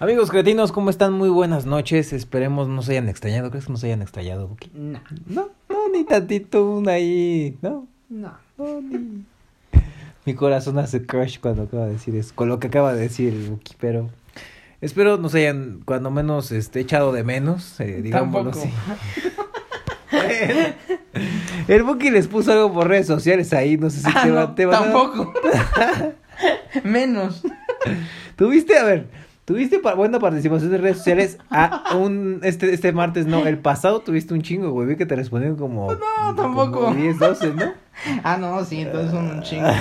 Amigos cretinos, ¿cómo están? Muy buenas noches. Esperemos no se hayan extrañado. ¿Crees que no se hayan extrañado, Buki? No. No, no, ni tantito, una ahí. No, No. no, ni. Mi corazón hace crush cuando acaba de decir eso. Con lo que acaba de decir el Buki, pero. Espero nos hayan, cuando menos, este, echado de menos, eh, digámoslo así. el Buki les puso algo por redes sociales ahí, no sé si Ah, te, no, va, te van a- tampoco. Menos. ¿Tuviste, a ver, tuviste pa- buena participación de redes sociales a un, este, este martes, no, el pasado tuviste un chingo, güey, vi que te respondieron como... No, tampoco. como 10, 12, ¿no? Ah, no, sí, entonces son un chingo.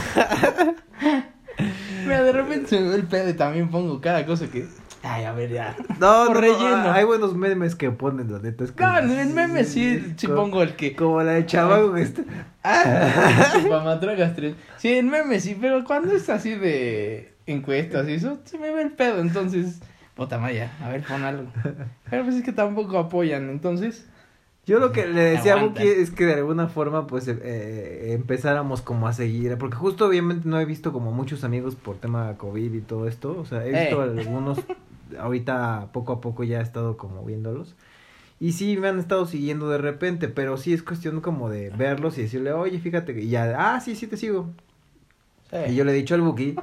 Mira, de repente se me ve el pedo y también pongo cada cosa que. Ay, a ver, ya. No, no, relleno. no, hay buenos memes que ponen, la neta, es que... No, en el meme sí, sí como, pongo el que. Como la de Chavago, que está... Tres. Sí, en meme sí, pero cuando es así de encuestas y eso, se me ve el pedo, entonces. Puta maya, a ver, pon algo. Pero pues es que tampoco apoyan, entonces. Yo lo que le decía a. Buki es que de alguna forma pues eh, eh, empezáramos como a seguir, porque justo obviamente no he visto como muchos amigos por tema COVID y todo esto, o sea, he visto algunos, ahorita poco a poco ya he estado como viéndolos, y sí me han estado siguiendo de repente, pero sí es cuestión como de verlos y decirle, oye, fíjate que y ya, ah, sí, sí te sigo, y yo le he dicho al Buki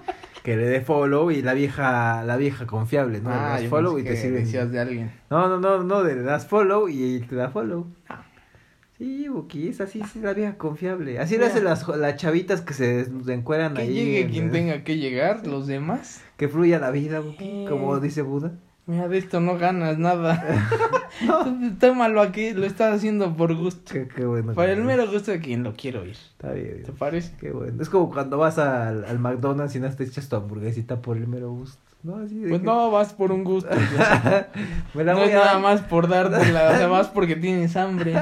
que le dé follow y la vieja, la vieja confiable, ¿no? Le Ah, das yo follow y te que sirven. decías de alguien. No, no, no, no, le das follow y te da follow. Ah. Sí, Buki, es así, es la vieja confiable. Así le hacen las, las chavitas que se encueran Que ahí. llegue en quien tenga que llegar, los demás. Que fluya la vida, Buki, Eh. como dice Buda. Mira, de esto no ganas nada. No. Tómalo aquí, lo estás haciendo por gusto. Qué, qué bueno. Por el mero gusto de quien lo quiero oír. Está bien. ¿Te parece? Qué bueno. Es como cuando vas al, al McDonald's y no te echas tu hamburguesita por el mero gusto. No, así de Pues que- no, vas por un gusto. Me la no voy es a nada más por dártela, o sea, vas porque tienes hambre.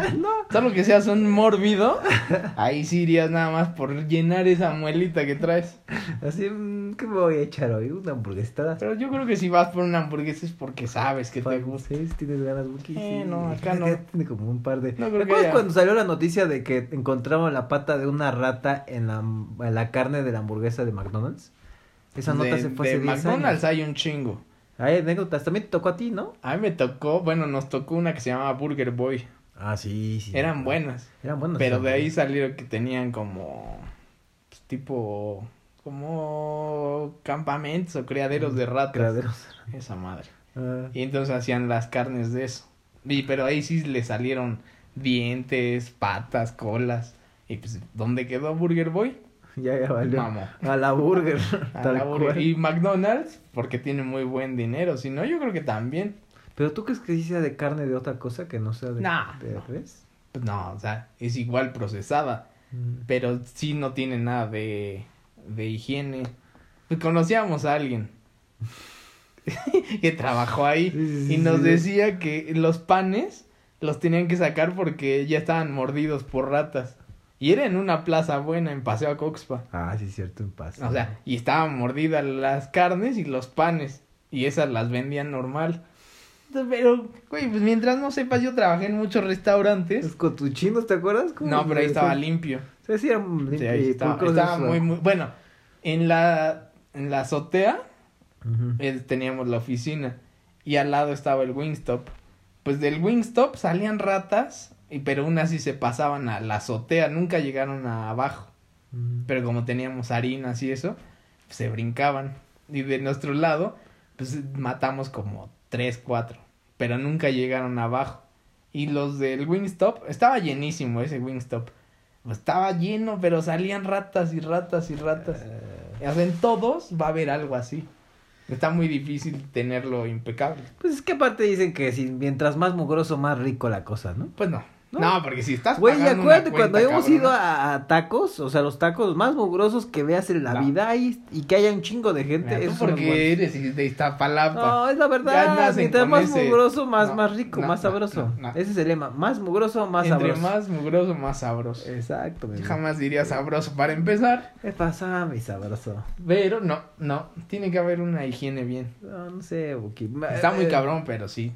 Solo que seas un mórbido, ahí sí irías nada más por llenar esa muelita que traes. Así, mm, ¿qué me voy a echar hoy? Una hamburguesita. Pero yo creo que si vas por una hamburguesa es porque sabes que te gusta. Sí, si tienes ganas, Buki. Eh, sí. no, acá no. Tiene como un par de. No ¿Te creo que acuerdas haya- cuando salió la noticia de que encontraron la pata de una rata en la, en la carne de la hamburguesa de McDonald's? Esa nota de, se fue de hace 10 McDonald's años. hay un chingo. Hay anécdotas. También te tocó a ti, ¿no? A mí me tocó, bueno, nos tocó una que se llamaba Burger Boy. Ah, sí, sí. Eran buenas. Eran buenas. Pero eran de ahí salieron que tenían como pues, tipo como campamentos o criaderos de ratas. Criaderos. Esa madre. Ah, Y entonces hacían las carnes de eso. Y pero ahí sí le salieron dientes, patas, colas. Y pues ¿dónde quedó Burger Boy? ya, ya valió. Mamó. A la burger. A tal la burger. cual. Y McDonald's porque tiene muy buen dinero, si no yo creo que también. Pero tú crees que sí sea de carne de otra cosa que no sea de, Nah, de no. res? Pues no, o sea, es igual procesada. Mm. pero sí no tiene nada de, de higiene. Pues conocíamos a alguien que trabajó ahí Sí, sí, sí, y nos sí. decía que los panes los tenían que sacar porque ya estaban mordidos por ratas. Y era en una plaza buena en Paseo a Coxpa. Ah, sí, cierto, en paz. O sea, y estaban mordidas las carnes y los panes. Y esas las vendían normal. Pero, güey, pues mientras no sepas, yo trabajé en muchos restaurantes. ¿Es con tus chinos, te acuerdas? ¿Cómo No, pero ahí estaba limpio. Sí, sí, era Sí, ahí estaba, muy, muy, bueno, en la, en la azotea eh, teníamos la oficina y al lado estaba el Wingstop. Pues del Wingstop salían ratas, y, pero unas sí se pasaban a la azotea, nunca llegaron a abajo. Pero como teníamos harinas y eso, pues, se brincaban. Y de nuestro lado, pues matamos como tres, cuatro, pero nunca llegaron abajo. Y los del Wingstop, estaba llenísimo ese Wingstop. Pues, estaba lleno, pero salían ratas y ratas y ratas. Eh, O sea, en todos va a haber algo así. Está muy difícil tenerlo impecable. Pues es que aparte dicen que si mientras más mugroso, más rico la cosa, ¿no? Pues no. No. No, porque si estás Güey, acuérdate una cuando hemos ido a, a tacos, o sea, los tacos más mugrosos que veas en la No. vida ahí y que haya un chingo de gente. Mira, tú porque eres de Iztapalapa. No, es la verdad. Mientras más ese- mugroso, más, No, más rico, más sabroso. Ese es el lema. Más mugroso, más Entre sabroso. más mugroso, más sabroso. Exacto, Yo jamás diría sabroso para empezar. ¿Qué pasa, mi sabroso? Pero no, no. Tiene que haber una higiene bien. No, no sé, Buki. Está muy Eh, cabrón, pero sí.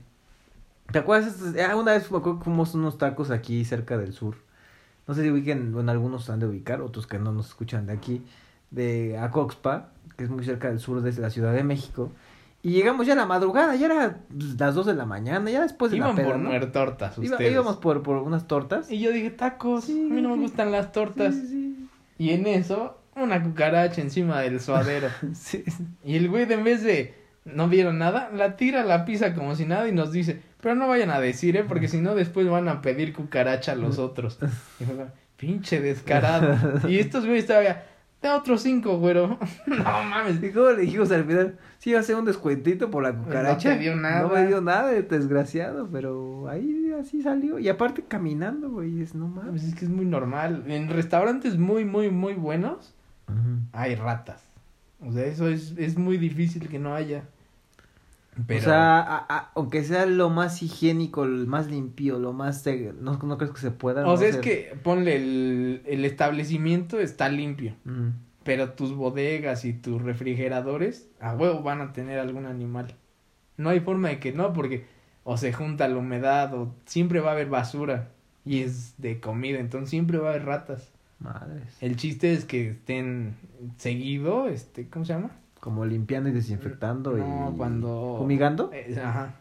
¿Te acuerdas? ah, una vez me acuerdo que fuimos unos tacos aquí cerca del sur. No sé si ubiquen, bueno, algunos han de ubicar, otros que no nos escuchan de aquí. De Acoxpa, que es muy cerca del sur de la Ciudad de México. Y llegamos ya a la madrugada, ya era pues, las 2 de la mañana, ya después de Iban la peda, por ¿no? muertortas Iba- ustedes. íbamos por, por unas tortas. Y yo dije, tacos, Sí, a mí no me gustan las tortas. Sí, sí, Y en eso, una cucaracha encima del suadero. y el güey, de en vez de no vieron nada, la tira la pizza como si nada y nos dice, pero no vayan a decir, ¿eh? Porque si no, después van a pedir cucaracha a los otros. Y fue, pinche descarado. y estos güeyes todavía, de otros cinco, güero. no mames. ¿Y cómo le dijimos al final? Sí, iba a hacer un descuentito por la cucaracha. te dio nada. No me dio nada, desgraciado, pero ahí así salió. Y aparte caminando, güey, es no Pues mames. es que es muy normal. En restaurantes muy, muy, muy buenos hay ratas. O sea, eso es, es muy difícil que no haya. Pero, O sea, a- a- aunque sea lo más higiénico, el más limpio, lo más... No, no crees que se pueda. o no sea, es que ponle el, el establecimiento está limpio. Mm. Pero tus bodegas y tus refrigeradores a huevo van a tener algún animal. No hay forma de que no, porque o se junta la humedad o siempre va a haber basura y es de comida, entonces siempre va a haber ratas. Madres. El chiste es que estén seguido, este, ¿cómo se llama? Como limpiando y desinfectando No, y... cuando... ¿Fumigando? Eh, ajá.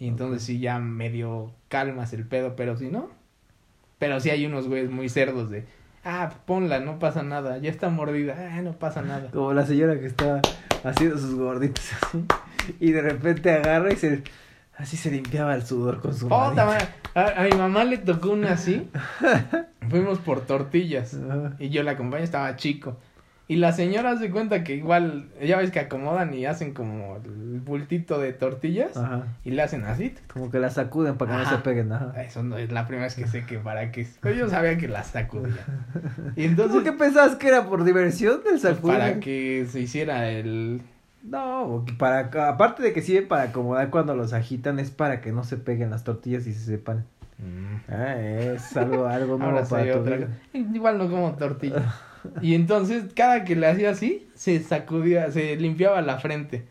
Y entonces sí ya medio calmas el pedo, pero si no. Pero sí hay unos güeyes muy cerdos de, ah, ponla, no pasa nada, ya está mordida, ah, no pasa nada. Como la señora que estaba haciendo sus gorditos así. Y de repente agarra y se... Así se limpiaba el sudor con su madre, A, a mi mamá le tocó una así. Fuimos por tortillas. Y yo la acompañé, estaba chico. Y la señora se cuenta que igual, ya ves que acomodan y hacen como el bultito de tortillas. Ajá. Y le hacen así. Como que la sacuden para que no se peguen. Ajá. Eso no es la primera vez que sé que para qué. Yo sabía que la sacudían. Y ¿Por entonces, qué pensabas que era por diversión del sacudir? para que se hiciera el. No, para, aparte de que sirve para acomodar cuando los agitan, es para que no se peguen las tortillas y se sepan. Ah, es algo, algo nuevo Ahora para tu otra. Igual no como tortilla. Y entonces, cada que le hacía así, se sacudía, se limpiaba la frente.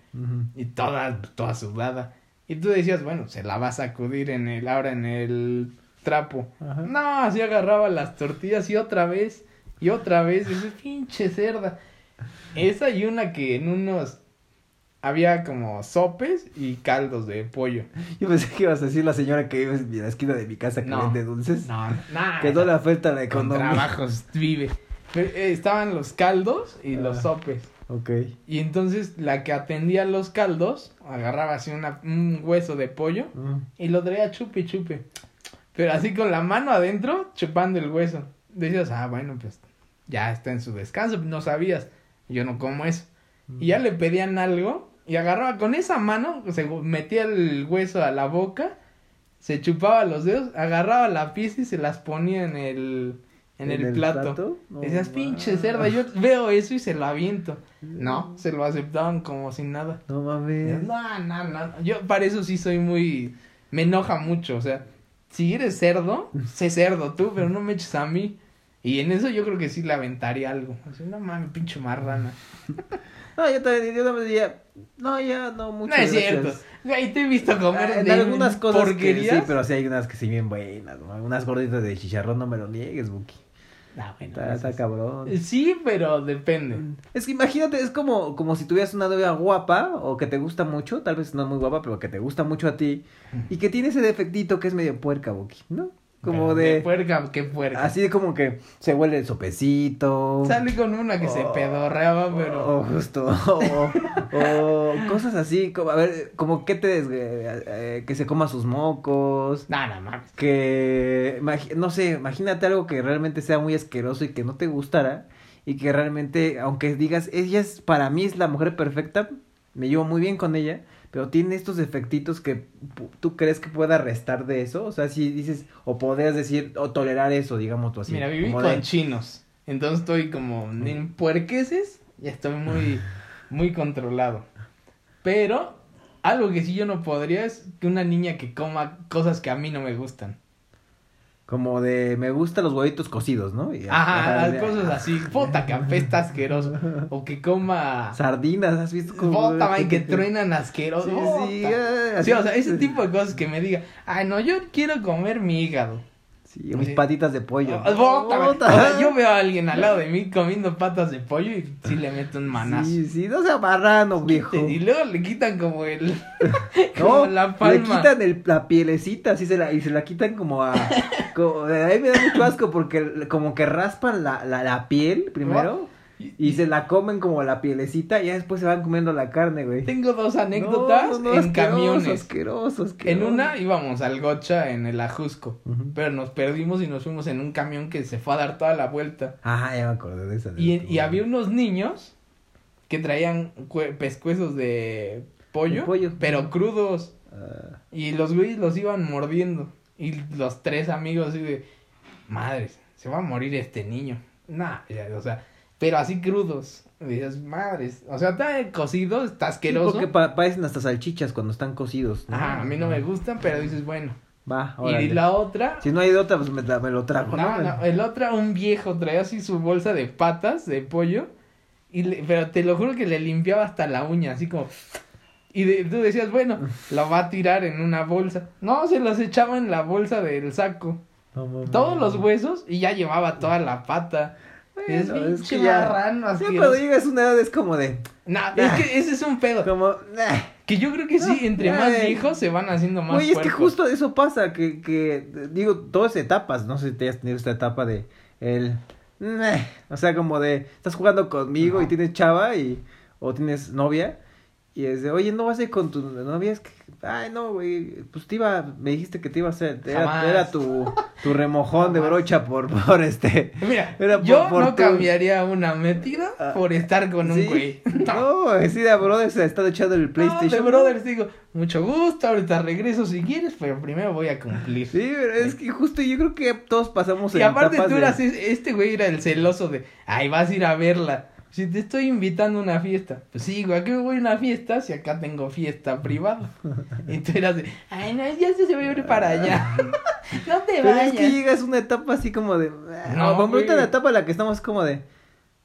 Y toda, toda sudada. Y tú decías, bueno, se la va a sacudir en el, ahora en el trapo. Ajá. No, así agarraba las tortillas y otra vez, y otra vez, y dices, pinche cerda. Esa y una que en unos había como sopes y caldos de pollo. Yo pensé que ibas a decir la señora que vive en la esquina de mi casa que No. vende dulces. No, nada. Que no le afecta la con economía. trabajos vive. Eh, estaban los caldos y los Ah. sopes. Ok. Y entonces la que atendía los caldos agarraba así una, un hueso de pollo Mm. y lo traía chupe chupe. Pero así con la mano adentro, chupando el hueso. Decías, ah, bueno, pues ya está en su descanso, no sabías. Yo no como eso. Y ya le pedían algo y agarraba con esa mano, se metía el hueso a la boca, se chupaba los dedos, agarraba la pieza y se las ponía en el, en el, plato. No Decías, ma- pinche cerda, yo veo eso y se lo aviento. No, se lo aceptaban como sin nada. No mames. No, no, no. Yo para eso sí soy muy. Me enoja mucho. O sea, si eres cerdo, sé cerdo tú, pero no me eches a mí. Y en eso yo creo que sí le aventaría algo. Así, no mames, pinche marrana. No, yo también, yo también diría, no, ya, no, No muchas es cierto. Ahí te he visto comer Ah, en de algunas cosas que porquerías. sí, pero sí hay unas que sí bien buenas, ¿no? Unas gorditas de chicharrón, no me lo niegues, Buki. Ah, bueno, Está, está esas- cabrón. Sí, pero depende. Es que imagínate, es como, como si tuvieras una novia guapa o que te gusta mucho, tal vez no muy guapa, pero que te gusta mucho a ti y que tiene ese defectito que es medio puerca, Buki, ¿no? Como de... puerca, qué puerca. Así como que se huele el sopecito. Salí con una que se Oh, pedorreaba, pero. O justo. O, o cosas así, como, a ver, como que te des- eh, eh, que se coma sus mocos. No mames. Que, no sé, imagínate algo que realmente sea muy asqueroso y que no te gustara. Y que realmente, aunque digas, ella es, para mí es la mujer perfecta, me llevo muy bien con ella, pero tiene estos defectitos que tú crees que pueda restar de eso. O sea, si dices, o podrías decir, o tolerar eso, digamos tú así. Mira, viví con de- chinos. Entonces estoy como en puerqueses. Ya estoy muy, muy controlado. Pero algo que sí yo no podría es que una niña que coma cosas que a mí no me gustan. Como de, me gustan los huevitos cocidos, ¿no? Y- Ajá, ajá, cosas así. Puta, que apesta asqueroso. O que coma. Sardinas, ¿has visto? cómo- Puta, man, que truenan asqueroso. Sí, sí, ah, Sí, o sea, ese tipo de cosas que me diga, ay, no, yo quiero comer mi hígado. Sí, mis Sí. patitas de pollo. Ah, bota, Bota. o sea, yo veo a alguien al lado de mí comiendo patas de pollo y sí le meto un manazo. Sí, sí, no sea marrano, viejo. Y luego le quitan como el. como No, la le palma. quitan el, la pielecita, así se la, y se la quitan como a... como- a mí me da mucho asco porque como que raspan la, la, la piel primero y se la comen como la pielecita y ya después se van comiendo la carne, güey. Tengo dos anécdotas No, no, no, en asqueroso, camiones. Asqueroso, En asqueroso. una íbamos al Gocha en el Ajusco, pero nos perdimos y nos fuimos en un camión que se fue a dar toda la vuelta. Ah, ya me acordé de esa. Y, y había unos niños que traían cue- pescuezos de pollo, pero crudos. Ah, Y los güeyes los iban mordiendo. Y los tres amigos así de, madres, se va a morir este niño. Nah, ya, o sea, pero así crudos. Y dices, madres, o sea, está cocido, está sí, asqueroso. porque pa- parecen hasta salchichas cuando están cocidos. ¿no? Ajá, a mí no me gustan, pero dices, bueno. Va, Y órale. la otra, Si no hay de otra, pues me, lo trago, ¿no? no, no, el otro, un viejo traía así su bolsa de patas de pollo. Y le- pero te lo juro que le limpiaba hasta la uña, así como. Y de- tú decías, bueno, la va a tirar en una bolsa. No, se los echaba en la bolsa del saco. No. Todos los huesos y ya llevaba toda la pata. Es es que ya- marrano Ya cuando llegas a una edad es como de... Nah, es que ese es un pedo. Como... nah. Que yo creo que sí, entre más ay. viejos se van haciendo más Oye, es que justo eso pasa, que, que, digo, todas etapas, no sé si te has tenido esta etapa de el, "Meh", o sea, como de, estás jugando conmigo No. y tienes chava y, o tienes novia, y es de, oye, ¿no vas a ir con tu novia? Es que, ay, no, güey, pues te iba, me dijiste que te iba a hacer, era, Jamás. era tu, tu remojón de brocha por, por este, Mira, Era por- yo por no tu- cambiaría una metida Ah, por estar con un güey. No, sí, de brother se estado echando el No, PlayStation. de brothers digo, mucho gusto, ahorita regreso si quieres, pero primero voy a cumplir. Sí, pero es que justo yo creo que todos pasamos y en aparte etapas tú de- eras, es- este güey era el celoso de, ay, vas a ir a verla. Si te estoy invitando a una fiesta, pues sí, güey, ¿a qué me voy a una fiesta si acá tengo fiesta privada? Y tú eras de, ay, no, ya se va a ir para allá. no te Pero vayas. es que llegas a una etapa así como de. No, No, ahorita la etapa en la que estamos como de.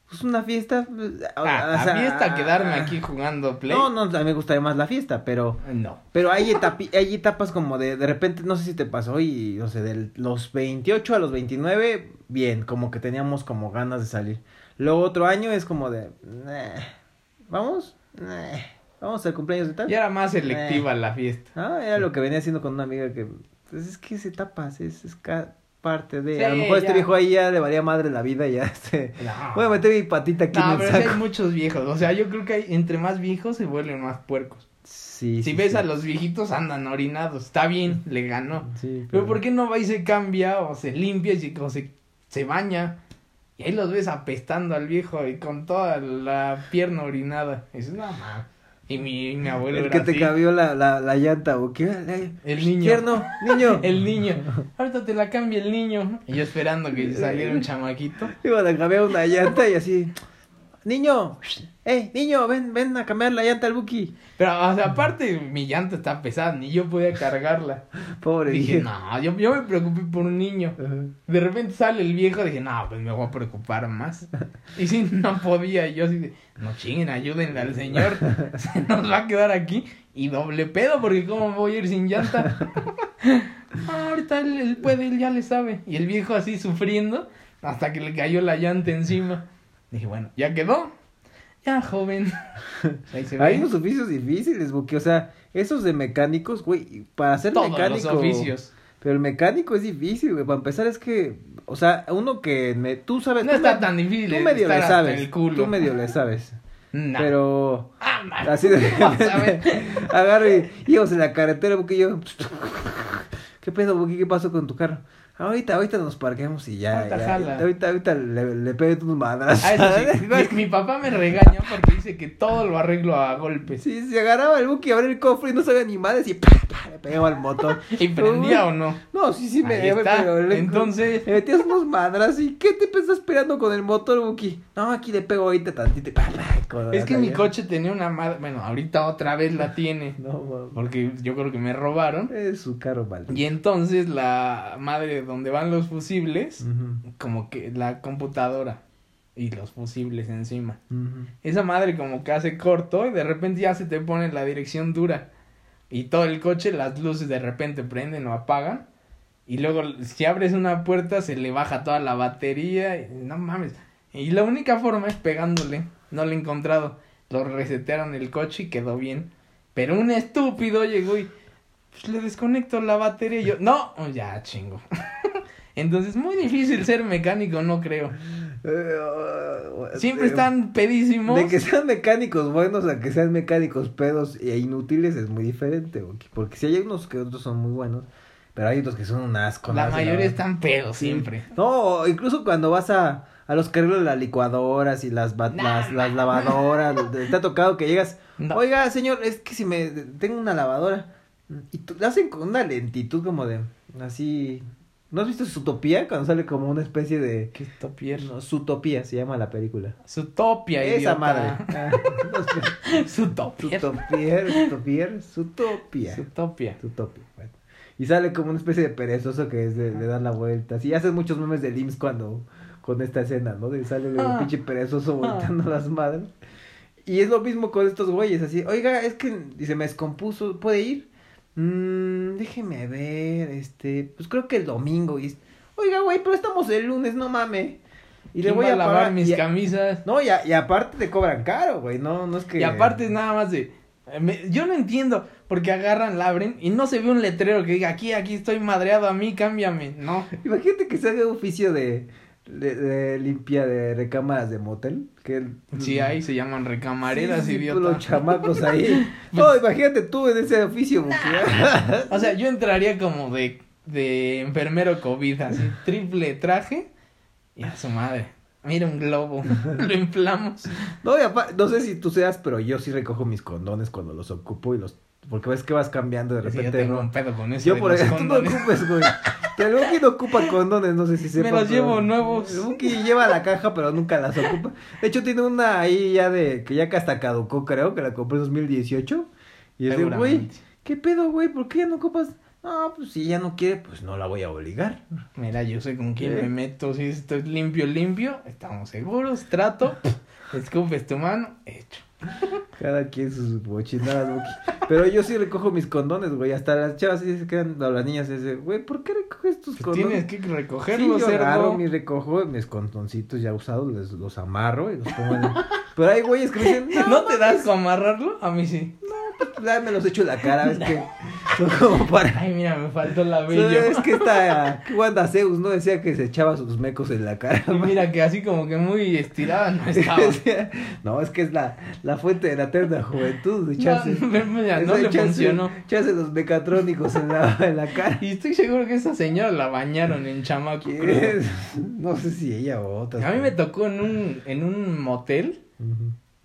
Pues una fiesta. pues, Ah, o a sea, fiesta quedarme aquí jugando play. No, no, a mí me gustaría más la fiesta, pero. No. Pero hay, etapi- hay etapas como de. De repente, no sé si te pasó, y no sé, de los 28 a los 29, bien, como que teníamos como ganas de salir. Luego otro año es como de. "Nah, ¿Vamos? Nah, ¿Vamos al cumpleaños de tal? Ya era más selectiva la fiesta. Ah, era lo que venía haciendo con una amiga que, pues es que es etapas, es, es parte de, Sí, a lo mejor este viejo ahí ya le valía madre la vida, ya este, No. voy a meter mi patita aquí No, en el pero sí hay muchos viejos. O sea, yo creo que hay, entre más viejos se vuelven más puercos. Sí, si sí, ves sí. a los viejitos andan orinados. Está bien, le ganó. Sí, Pero ¿por qué no va y se cambia o se limpia y se, o se, se baña? Y ahí los ves apestando al viejo y con toda la pierna orinada. Y dices, no, ma. Y mi, y mi abuelo El era que te así. cambió la, la, la llanta, o qué, Eh, El niño. tierno, niño. El niño. Ahorita te la cambia el niño. Y yo esperando que saliera un chamaquito. Iban a cambiar una llanta y así, niño, eh, niño, ven, ven a cambiar la llanta al Buki. Pero, o sea, aparte, mi llanta está pesada, ni yo podía cargarla. Pobre Dije, viejo. no, yo, yo me preocupé por un niño. De repente sale el viejo, dije, no, pues me voy a preocupar más. Y si no podía, yo así de, no chinguen, ayúdenle al señor, se nos va a quedar aquí. Y doble pedo, porque cómo me voy a ir sin llanta. Ah, ahorita él, él puede, él ya le sabe. Y el viejo así sufriendo, hasta que le cayó la llanta encima. Dije, bueno, ya quedó. Ya, joven. Ahí se ve. Hay unos oficios difíciles, Buki, o sea, esos de mecánicos, güey, para ser Todos mecánico. los oficios. Pero el mecánico es difícil, güey. Para empezar es que, o sea, uno que me, tú sabes. No tú está me- tan difícil Tú medio le sabes. el culo. Tú medio le sabes. Nah. Pero Ah, man. así de agarro y íbamos en la carretera, porque yo. ¿Qué pedo, Buki? ¿Qué pasó con tu carro? Ahorita, ahorita nos parquemos y ya. Ahorita ya, jala. ahorita, ahorita le, le pegué tus madras. Ah, eso sí. mi, mi papá me regaña porque dice que todo lo arreglo a golpes. Sí, se agarraba el Buki, abría el cofre y no sabía ni madres y le pegaba al motor. ¿Y prendía o no? No, sí, sí, me está. pegó. Le- Entonces- Le metías unos madras y ¿qué te estás esperando con el motor, Buki? No, aquí le pego ahorita tantito. Es que mi coche tenía una madre. Bueno, ahorita otra vez la tiene. No. Porque yo creo que me robaron. Es su carro maldito. Y entonces la madre donde van los fusibles, como que la computadora y los fusibles encima. Esa madre como que hace corto y de repente ya se te pone la dirección dura. Y todo el coche, las luces de repente prenden o apagan. Y luego, si abres una puerta, se le baja toda la batería. Y, no mames. Y la única forma es pegándole. No lo he encontrado. Lo resetearon el coche y quedó bien. Pero un estúpido llegó y pues, le desconecto la batería. Y yo, no, oh, ya chingo. Entonces, muy difícil ser mecánico, no creo. Eh, Siempre eh, están pedísimos. De que sean mecánicos buenos a que sean mecánicos pedos e inútiles es muy diferente, Porque si hay unos que otros son muy buenos, pero hay otros que son un asco. La mayoría Sí, están pedos siempre. No, incluso cuando vas a, a los que arreglan las licuadoras y las, No, las, las no. lavadoras, te ha tocado que llegas, No. oiga señor, es que si me tengo una lavadora y tú, la hacen con una lentitud como de así, ¿no has visto Zootopia? Cuando sale como una especie de Qué topier. no, Zootopia se llama la película. Zootopia, Esa idiota. madre. Ah, no. Zootopia. Zootopia, Zootopia, Zootopia. Zootopia. Zootopia, bueno. Y sale como una especie de perezoso que es de, de dar la vuelta. Sí, hacen muchos memes de Lims cuando con esta escena, ¿no? De sale un Ah. pinche perezoso volteando las madres. Y es lo mismo con estos güeyes, así, oiga, es que se me descompuso, ¿puede ir? Mmm, déjeme ver, este, pues creo que el domingo. Y, oiga, güey, pero estamos el lunes, no mame. Y le ¿Quién voy a lavar pagar. mis y, camisas. no, y, a- y aparte te cobran caro, güey, no, no es que. Y aparte es nada más de... eh, me- yo no entiendo, porque agarran, la abren y no se ve un letrero que diga, aquí, aquí estoy madreado, a mí, cámbiame. No. Imagínate que se haga oficio de, de, de limpia de recámaras de motel. Que Sí, ahí se llaman recamareras, Sí, sí, idiota. Los chamacos ahí. No, imagínate tú en ese oficio, porque- O sea, yo entraría como de, de enfermero COVID, así, triple traje. Y a su madre. Mira un globo. Lo inflamos. No, y apa- no sé si tú seas, pero yo sí recojo mis condones cuando los ocupo y los. Porque ves que vas cambiando de Sí, yo repente. tengo ¿no? un pedo con eso. Yo por los ejemplo, tú no ocupes, güey. Pero que no ocupa condones, no sé si sepa. los pero- llevo nuevos. El Buki lleva la caja, pero nunca las ocupa. De hecho, tiene una ahí ya de. que ya que hasta caducó, creo, que la compré en 2018. Y es de, güey. ¿qué pedo, güey? ¿Por qué ya no ocupas? No, pues si ella no quiere, pues no la voy a obligar. Mira, yo sé con quién ¿Qué? me meto. Si estoy limpio, limpio. Estamos seguros. Trato. Escupes tu mano. Hecho. Cada quien sus bochinadas, Buki. Pero yo sí recojo mis condones, güey. Hasta las chavas sí se quedan, o las niñas, ese, güey, ¿por qué recoges tus Pues condones? tienes que Sí, recogerlo, yo agarro mis recojo mis condoncitos ya usados, les, los amarro y los pongo en el... Pero hay güeyes que dicen, no, ¿No te das con amarrarlo? A mí sí. Pues, me los echo en la cara, es que son como para... Ay, mira, me faltó la So, bello. Es que esta Wanda Zeus, ¿no? Decía que se echaba sus mecos en la cara. Y mira que así como que muy estirada no estaba. No, es que es la, la fuente de la eterna juventud, echarse... No, mira, no le echarse- funcionó. Echarse los mecatrónicos en la, en la cara. Y estoy seguro que esa señora la bañaron en chamaco. No sé si ella o otras. A mí me tocó en un, en un motel.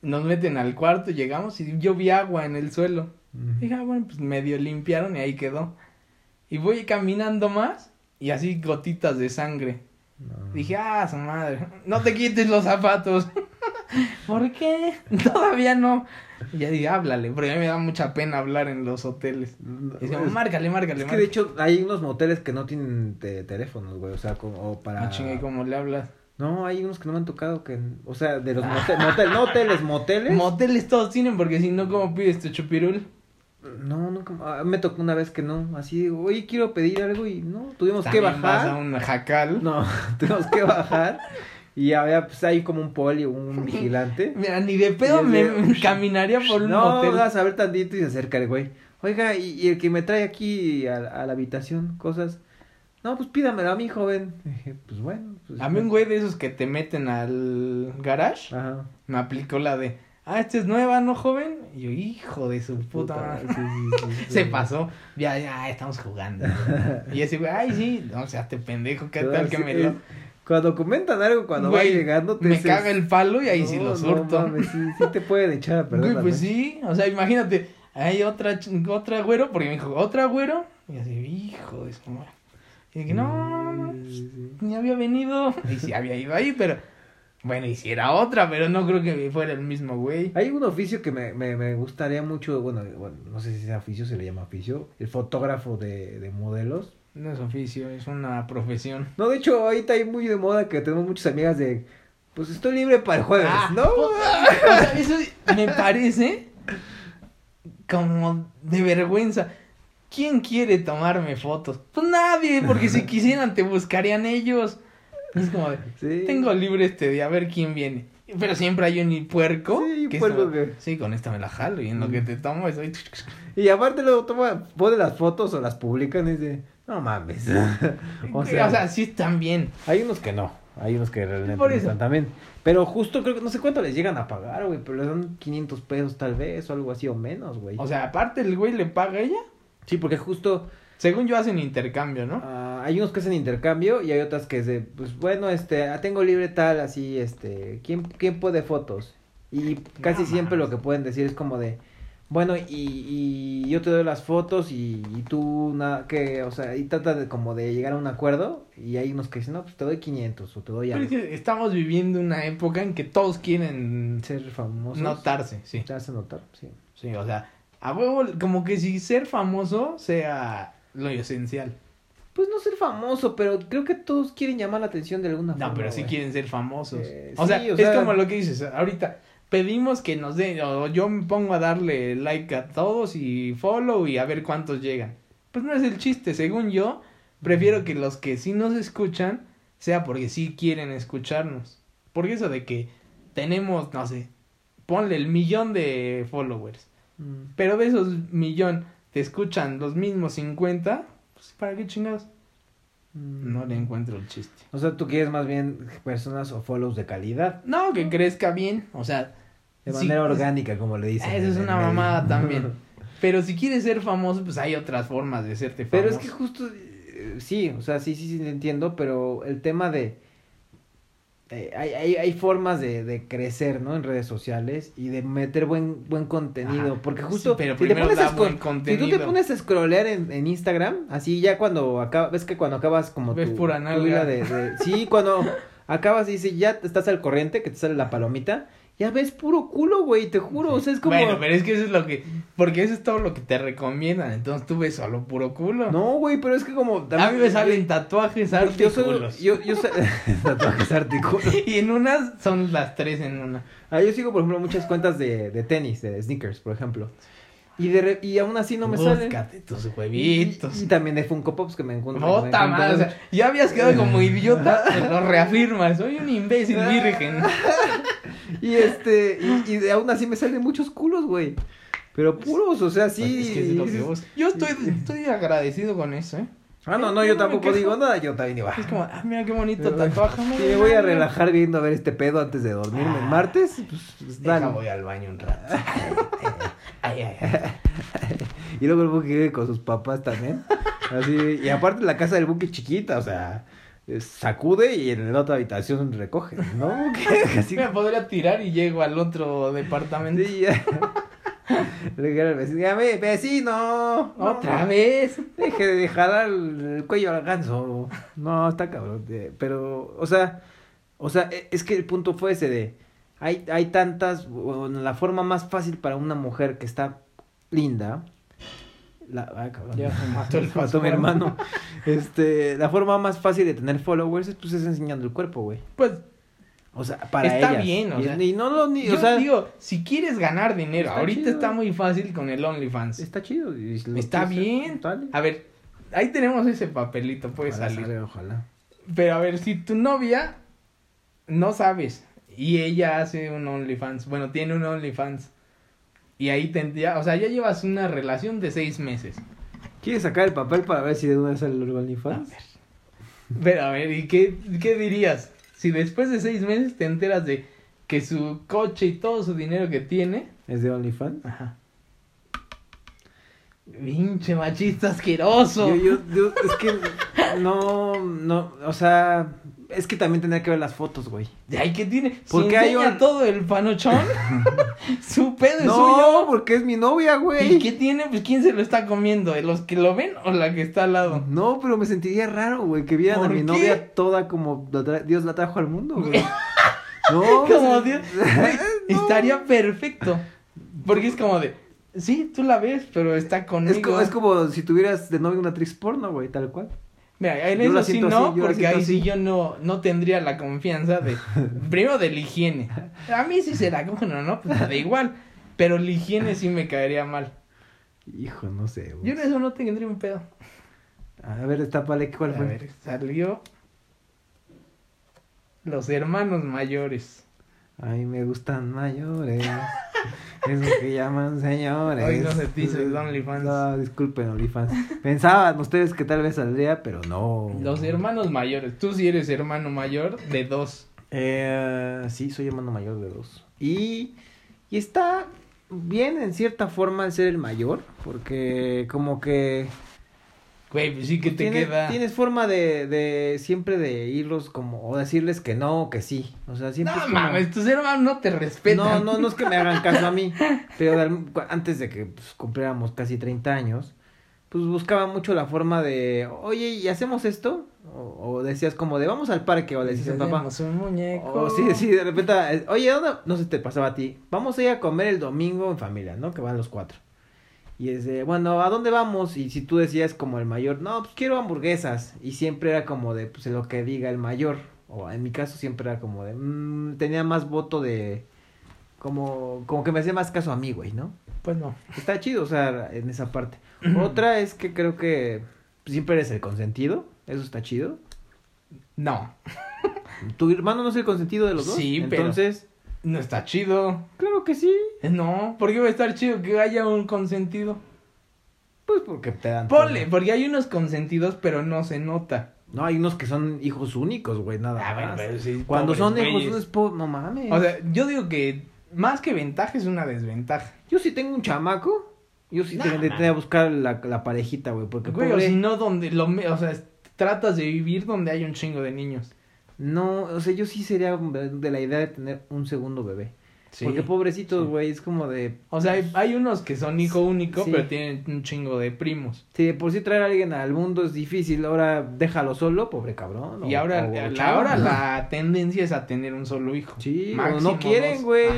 Nos meten al cuarto, llegamos y yo vi agua en el suelo. Dije, ah, bueno, pues medio limpiaron y ahí quedó. Y voy caminando más y así gotitas de sangre. No. Dije, ah, su madre, no te quites los zapatos. ¿Por qué? Todavía no. Y ya dije, háblale, porque a mí me da mucha pena hablar en los hoteles. No, Y decía, es- márcale, márcale, Es que de hecho hay unos moteles que no tienen te- teléfonos, güey, o sea, como para... Ah, chinga, ¿y cómo le hablas? No, hay unos que no me han tocado que, o sea, de los moteles, motel, no hoteles, moteles. Moteles todos tienen, porque si no, ¿cómo pides tu chupirul? no, nunca, ah, me tocó una vez que no, así, oye, quiero pedir algo y no, tuvimos que También vas a bajar. un jacal. No, tuvimos que bajar y había, pues, ahí como un poli, un vigilante. Mira, ni de pedo me caminaría por un no, motel. vas a ver tantito y se acerca el güey. Oiga, y, y el que me trae aquí a, a la habitación cosas. No, pues pídamelo a mí, joven. Dije, pues bueno. Pues, A mí un güey de esos que te meten al garage Ajá. me aplicó la de, ah, esta es nueva, ¿no, joven? Y yo, hijo de su puta, madre. sí, sí, sí, sí. Se pasó, ya, ya, estamos jugando. y ese güey, ay, sí, no, o sea, te pendejo, ¿qué No, tal que sí, me lo... Cuando comentan algo, cuando va llegando, te Me dices, caga el palo y ahí sí "No, lo no surto. mames, sí, sí te pueden echar a perder Güey, pues sí, o sea, imagínate, hay otra, otra güero, porque me dijo, otra güero, y así, hijo de su madre. Y dije, no, no, sí. ni había venido, y sí había ido ahí, pero, bueno, y si era otra, pero no creo que fuera el mismo güey. Hay un oficio que me, me, me gustaría mucho, bueno, bueno, no sé si sea oficio, se le llama oficio, el fotógrafo de, de modelos. No es oficio, es una profesión. No, de hecho, ahorita hay muy de moda que tenemos muchas amigas de, pues estoy libre para el jueves, Ah, ¿no? Eso me parece como de vergüenza. ¿Quién quiere tomarme fotos? Pues nadie, porque si quisieran te buscarían ellos. Es como de, Sí. tengo libre este día, a ver quién viene. Pero siempre hay un puerco. Sí, que puerco que- Sí, con esta me la jalo y en lo que te tomo estoy... Y aparte luego toma, pone las fotos o las publican y dice, no mames. O sea, sí están bien. hay unos que no, hay unos que realmente Por no eso. están también. Pero justo creo que no sé cuánto les llegan a pagar, güey, pero les dan 500 pesos tal vez o algo así o menos, güey. O sea, aparte el güey le paga a ella. Sí, porque justo Según yo hacen intercambio, ¿no? ah, hay unos que hacen intercambio y hay otras que es de, pues bueno, este, ah, tengo libre tal, así, este, ¿quién, quién puede fotos? Y casi No siempre lo que pueden decir es como de, bueno, y, y yo te doy las fotos y, y tú nada, que, o sea, y trata de como de llegar a un acuerdo y hay unos que dicen, no, pues te doy 500 o te doy Pero es algo. que estamos viviendo una época en que todos quieren Ser famosos. notarse, sí. Hace notar, sí. Sí, o sea, a huevo, como que si ser famoso sea lo esencial. Pues no ser famoso, pero creo que todos quieren llamar la atención de alguna forma. No, pero sí güey. quieren ser famosos. Eh, o, sí, sea, o sea- es como lo que dices, ahorita pedimos que nos den, o yo me pongo a darle like a todos y follow y a ver cuántos llegan. Pues no es el chiste, según yo, prefiero que los que sí nos escuchan sea porque sí quieren escucharnos. Porque eso de que tenemos, no sé, ponle el millón de followers, Mm. pero de esos millón te escuchan los mismos 50, pues ¿para qué chingados? Mm. No le encuentro el chiste. O sea, tú quieres más bien personas o follows de calidad. No, que crezca bien, o sea, De manera orgánica, como le dicen. Eso es una medio. mamada también. Pero si quieres ser famoso, pues hay otras formas de serte famoso. Pero es que justo, eh, sí, o sea, sí, sí, sí, entiendo, pero el tema de... eh, hay, hay, hay formas de, de crecer, ¿no? En redes sociales y de meter buen, buen contenido. Ajá. Porque Sí, justo... pero si te pones a Si tú te pones a scrollear en, en Instagram, así ya cuando acabas... Ves que cuando acabas como Ves tu, pura tu vida de, de- Sí, cuando acabas y dice, ya estás al corriente, que te sale la palomita... Ya ves puro culo, güey, te juro, o sea, es como... Bueno, pero es que eso es lo que... Porque eso es todo lo que te recomiendan. Entonces tú ves solo puro culo. No, güey, pero es que como... A mí me salen tatuajes, Yo artículos. Yo, yo sé... Tatuajes artículos. Y en unas son las tres en una. Ah, yo sigo, por ejemplo, muchas cuentas de, de tenis, de sneakers, por ejemplo. Y de re- y aún así no me salen. Tus huevitos. y también de Funko Pops que me encuentro. Bota encuentro- madre, o sea, ya habías quedado como idiota, te lo reafirmas. Soy un imbécil virgen. Y este, y, y aún así me salen muchos culos, güey. Pero puros, o sea, sí. Pues es que es lo que dices- busco. Yo estoy, estoy agradecido con eso, ¿eh? Ah, no, no, Yo tampoco digo nada, yo también iba. Es como, ah, mira qué bonito tatuaje. Sí, me voy a relajar viendo a ver este pedo antes de dormirme. Ah. El martes, pues, pues, Deja, voy al baño un rato. Ay, ay, ay. Y luego el buque vive con sus papás también. Así, y aparte la casa del buque chiquita, o sea, sacude y en la otra habitación recoge, ¿no? Así, Me podría tirar y llego al otro departamento. sí, ya. Le dije al vecino, "Ya ve, vecino. no, Otra vez. Deje de dejar el, el cuello al ganso. No, está cabrón. eh, Pero, o sea, o sea, e- es que el punto fue ese de, hay, hay tantas, bueno, la forma más fácil para una mujer que está linda, la, ay, cabrón. Ya se mató el Mató mi hermano. Este, la forma más fácil de tener followers es pues es enseñando el cuerpo, güey. Pues O sea, para Está ellas. bien, o y, sea, y no lo ni, yo o sea, digo, si quieres ganar dinero, Está ahorita chido. está muy fácil con el OnlyFans. está chido. Está bien. A ver, ahí tenemos ese papelito, puede Ojalá salir. ojalá. Pero a ver, si tu novia no sabes y ella hace un OnlyFans, bueno, tiene un OnlyFans y ahí tendría, o sea, ya llevas una relación de seis meses. ¿Quieres sacar el papel para ver si de una sale el OnlyFans? Pero a ver, ¿y qué, qué dirías? Si después de seis meses te enteras de que su coche y todo su dinero que tiene, ¿Es de OnlyFans? ajá. Pinche machista asqueroso. Yo, yo, yo, es que no, no, o sea, es que también tendría que ver las fotos, güey. Ay, ¿qué tiene? ¿Por Si qué hay un- todo el panochón, su pedo es No, suyo. porque es mi novia, ¿Y güey. qué tiene? Pues quién se lo está comiendo, ¿de los que lo ven o la que está al lado? No, pero me sentiría raro, güey, que vieran a ¿Por mi qué? novia toda como la Dios la trajo al mundo, güey. No, Como pues, Dios, no. estaría perfecto. Porque es como de, sí, tú la ves, pero está conmigo. Es, co- es como si tuvieras de novia una actriz porno, güey, tal cual. Mira, en Yo eso la sí no, así, la porque ahí sí yo no, no tendría la confianza de, primero de la higiene. A mí sí será, bueno, no, pues da igual. Pero la higiene sí me caería mal. Hijo, no sé. güey. Yo en eso no tendría un pedo. A ver, destápale, ¿cuál A fue? ver, salió Los hermanos mayores. Ay, me gustan mayores. Esos que llaman señores. Hoy no se hizo el OnlyFans. No, disculpen, OnlyFans. Pensaban ustedes que tal vez saldría, pero no. Los hermanos mayores. Tú sí eres hermano mayor de dos. Eh, sí, soy hermano mayor de dos. Y, y está bien en cierta forma el ser el mayor, porque como que Güey, pues sí que te tienes, queda. tienes forma de, de siempre de irlos como, o decirles que no, o que sí. O sea, siempre No es como- mames, tus hermanos no te respetan. No, no, no es que me hagan caso a mí, pero antes de que pues, cumpliéramos casi 30 años, pues buscaba mucho la forma de, oye, ¿y hacemos esto? O, o decías como de, vamos al parque, o le decías a papá. Un muñeco. O sí, sí, de repente, oye, ¿dónde? No sé, te pasaba a ti. Vamos a ir a comer el domingo en familia, ¿no? Que van los cuatro. Y es de, bueno, ¿a dónde vamos? Y si tú decías como el mayor, no, pues quiero hamburguesas. Y siempre era como de, pues lo que diga el mayor. O en mi caso siempre era como de, mm, tenía más voto de, como, como que me hacía más caso a mí, güey, ¿no? Pues no. Está chido, o sea, en esa parte. Otra es que creo que siempre eres el consentido. Eso está chido. No. ¿Tu hermano no es el consentido de los dos? Sí, pero- Entonces, No está chido. claro que sí. No. ¿Por qué va a estar chido que haya un consentido? Pues porque te dan. Ponle, todo. porque hay unos consentidos, pero no se nota. No, hay unos que son hijos únicos, güey, nada Ah, más. pero sí, Cuando son hijos únicos, no mames. O sea, yo digo que más que ventaja es una desventaja. yo sí tengo un chamaco. Yo sí No, tendría no. que buscar la, la parejita, güey, porque Güey, o pobre- si no, donde lo, o sea, tratas de vivir donde hay un chingo de niños. No, o sea, yo sí sería de la idea de tener un segundo bebé. Sí. Porque pobrecitos, Sí. güey, es como de... O sea, hay, hay unos que son hijo único, Sí. pero tienen un chingo de primos. Si de por sí traer a alguien al mundo es difícil, ahora déjalo solo, pobre cabrón. y o- ahora, o la, ahora la tendencia es a tener un solo hijo. Sí, Máximo no quieren, güey.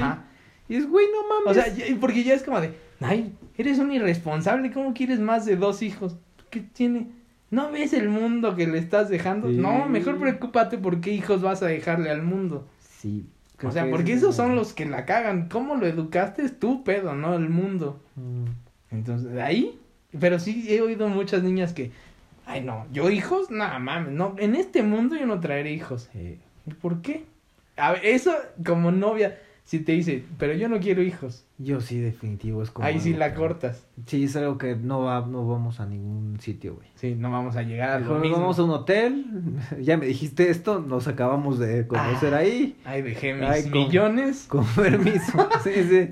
Y es, güey, no mames. O sea, ya- porque ya es como de, ay, eres un irresponsable, ¿cómo quieres más de dos hijos? ¿Qué tiene? ¿No ves el mundo que le estás dejando? Sí. No, mejor preocúpate por qué hijos vas a dejarle al mundo. Sí. O sea, que porque esos son los que la cagan. ¿Cómo lo educaste? Es tu pedo, no el mundo. Mm. Entonces, ahí, pero sí he oído muchas niñas que, ay no, yo hijos, nada mames, no, en este mundo yo no traeré hijos. Sí. ¿Y por qué? A ver, eso como novia, si te dice, pero yo no quiero hijos, Yo sí, definitivo, es como... ahí sí la que- cortas. Sí, es algo que no va, no vamos a ningún sitio, güey. Sí, no vamos a llegar a lo mismo. vamos a un hotel, ya me dijiste esto, nos acabamos de conocer Ah. ahí, Ay, dejé mis Ay, con- millones. con permiso. sí, sí.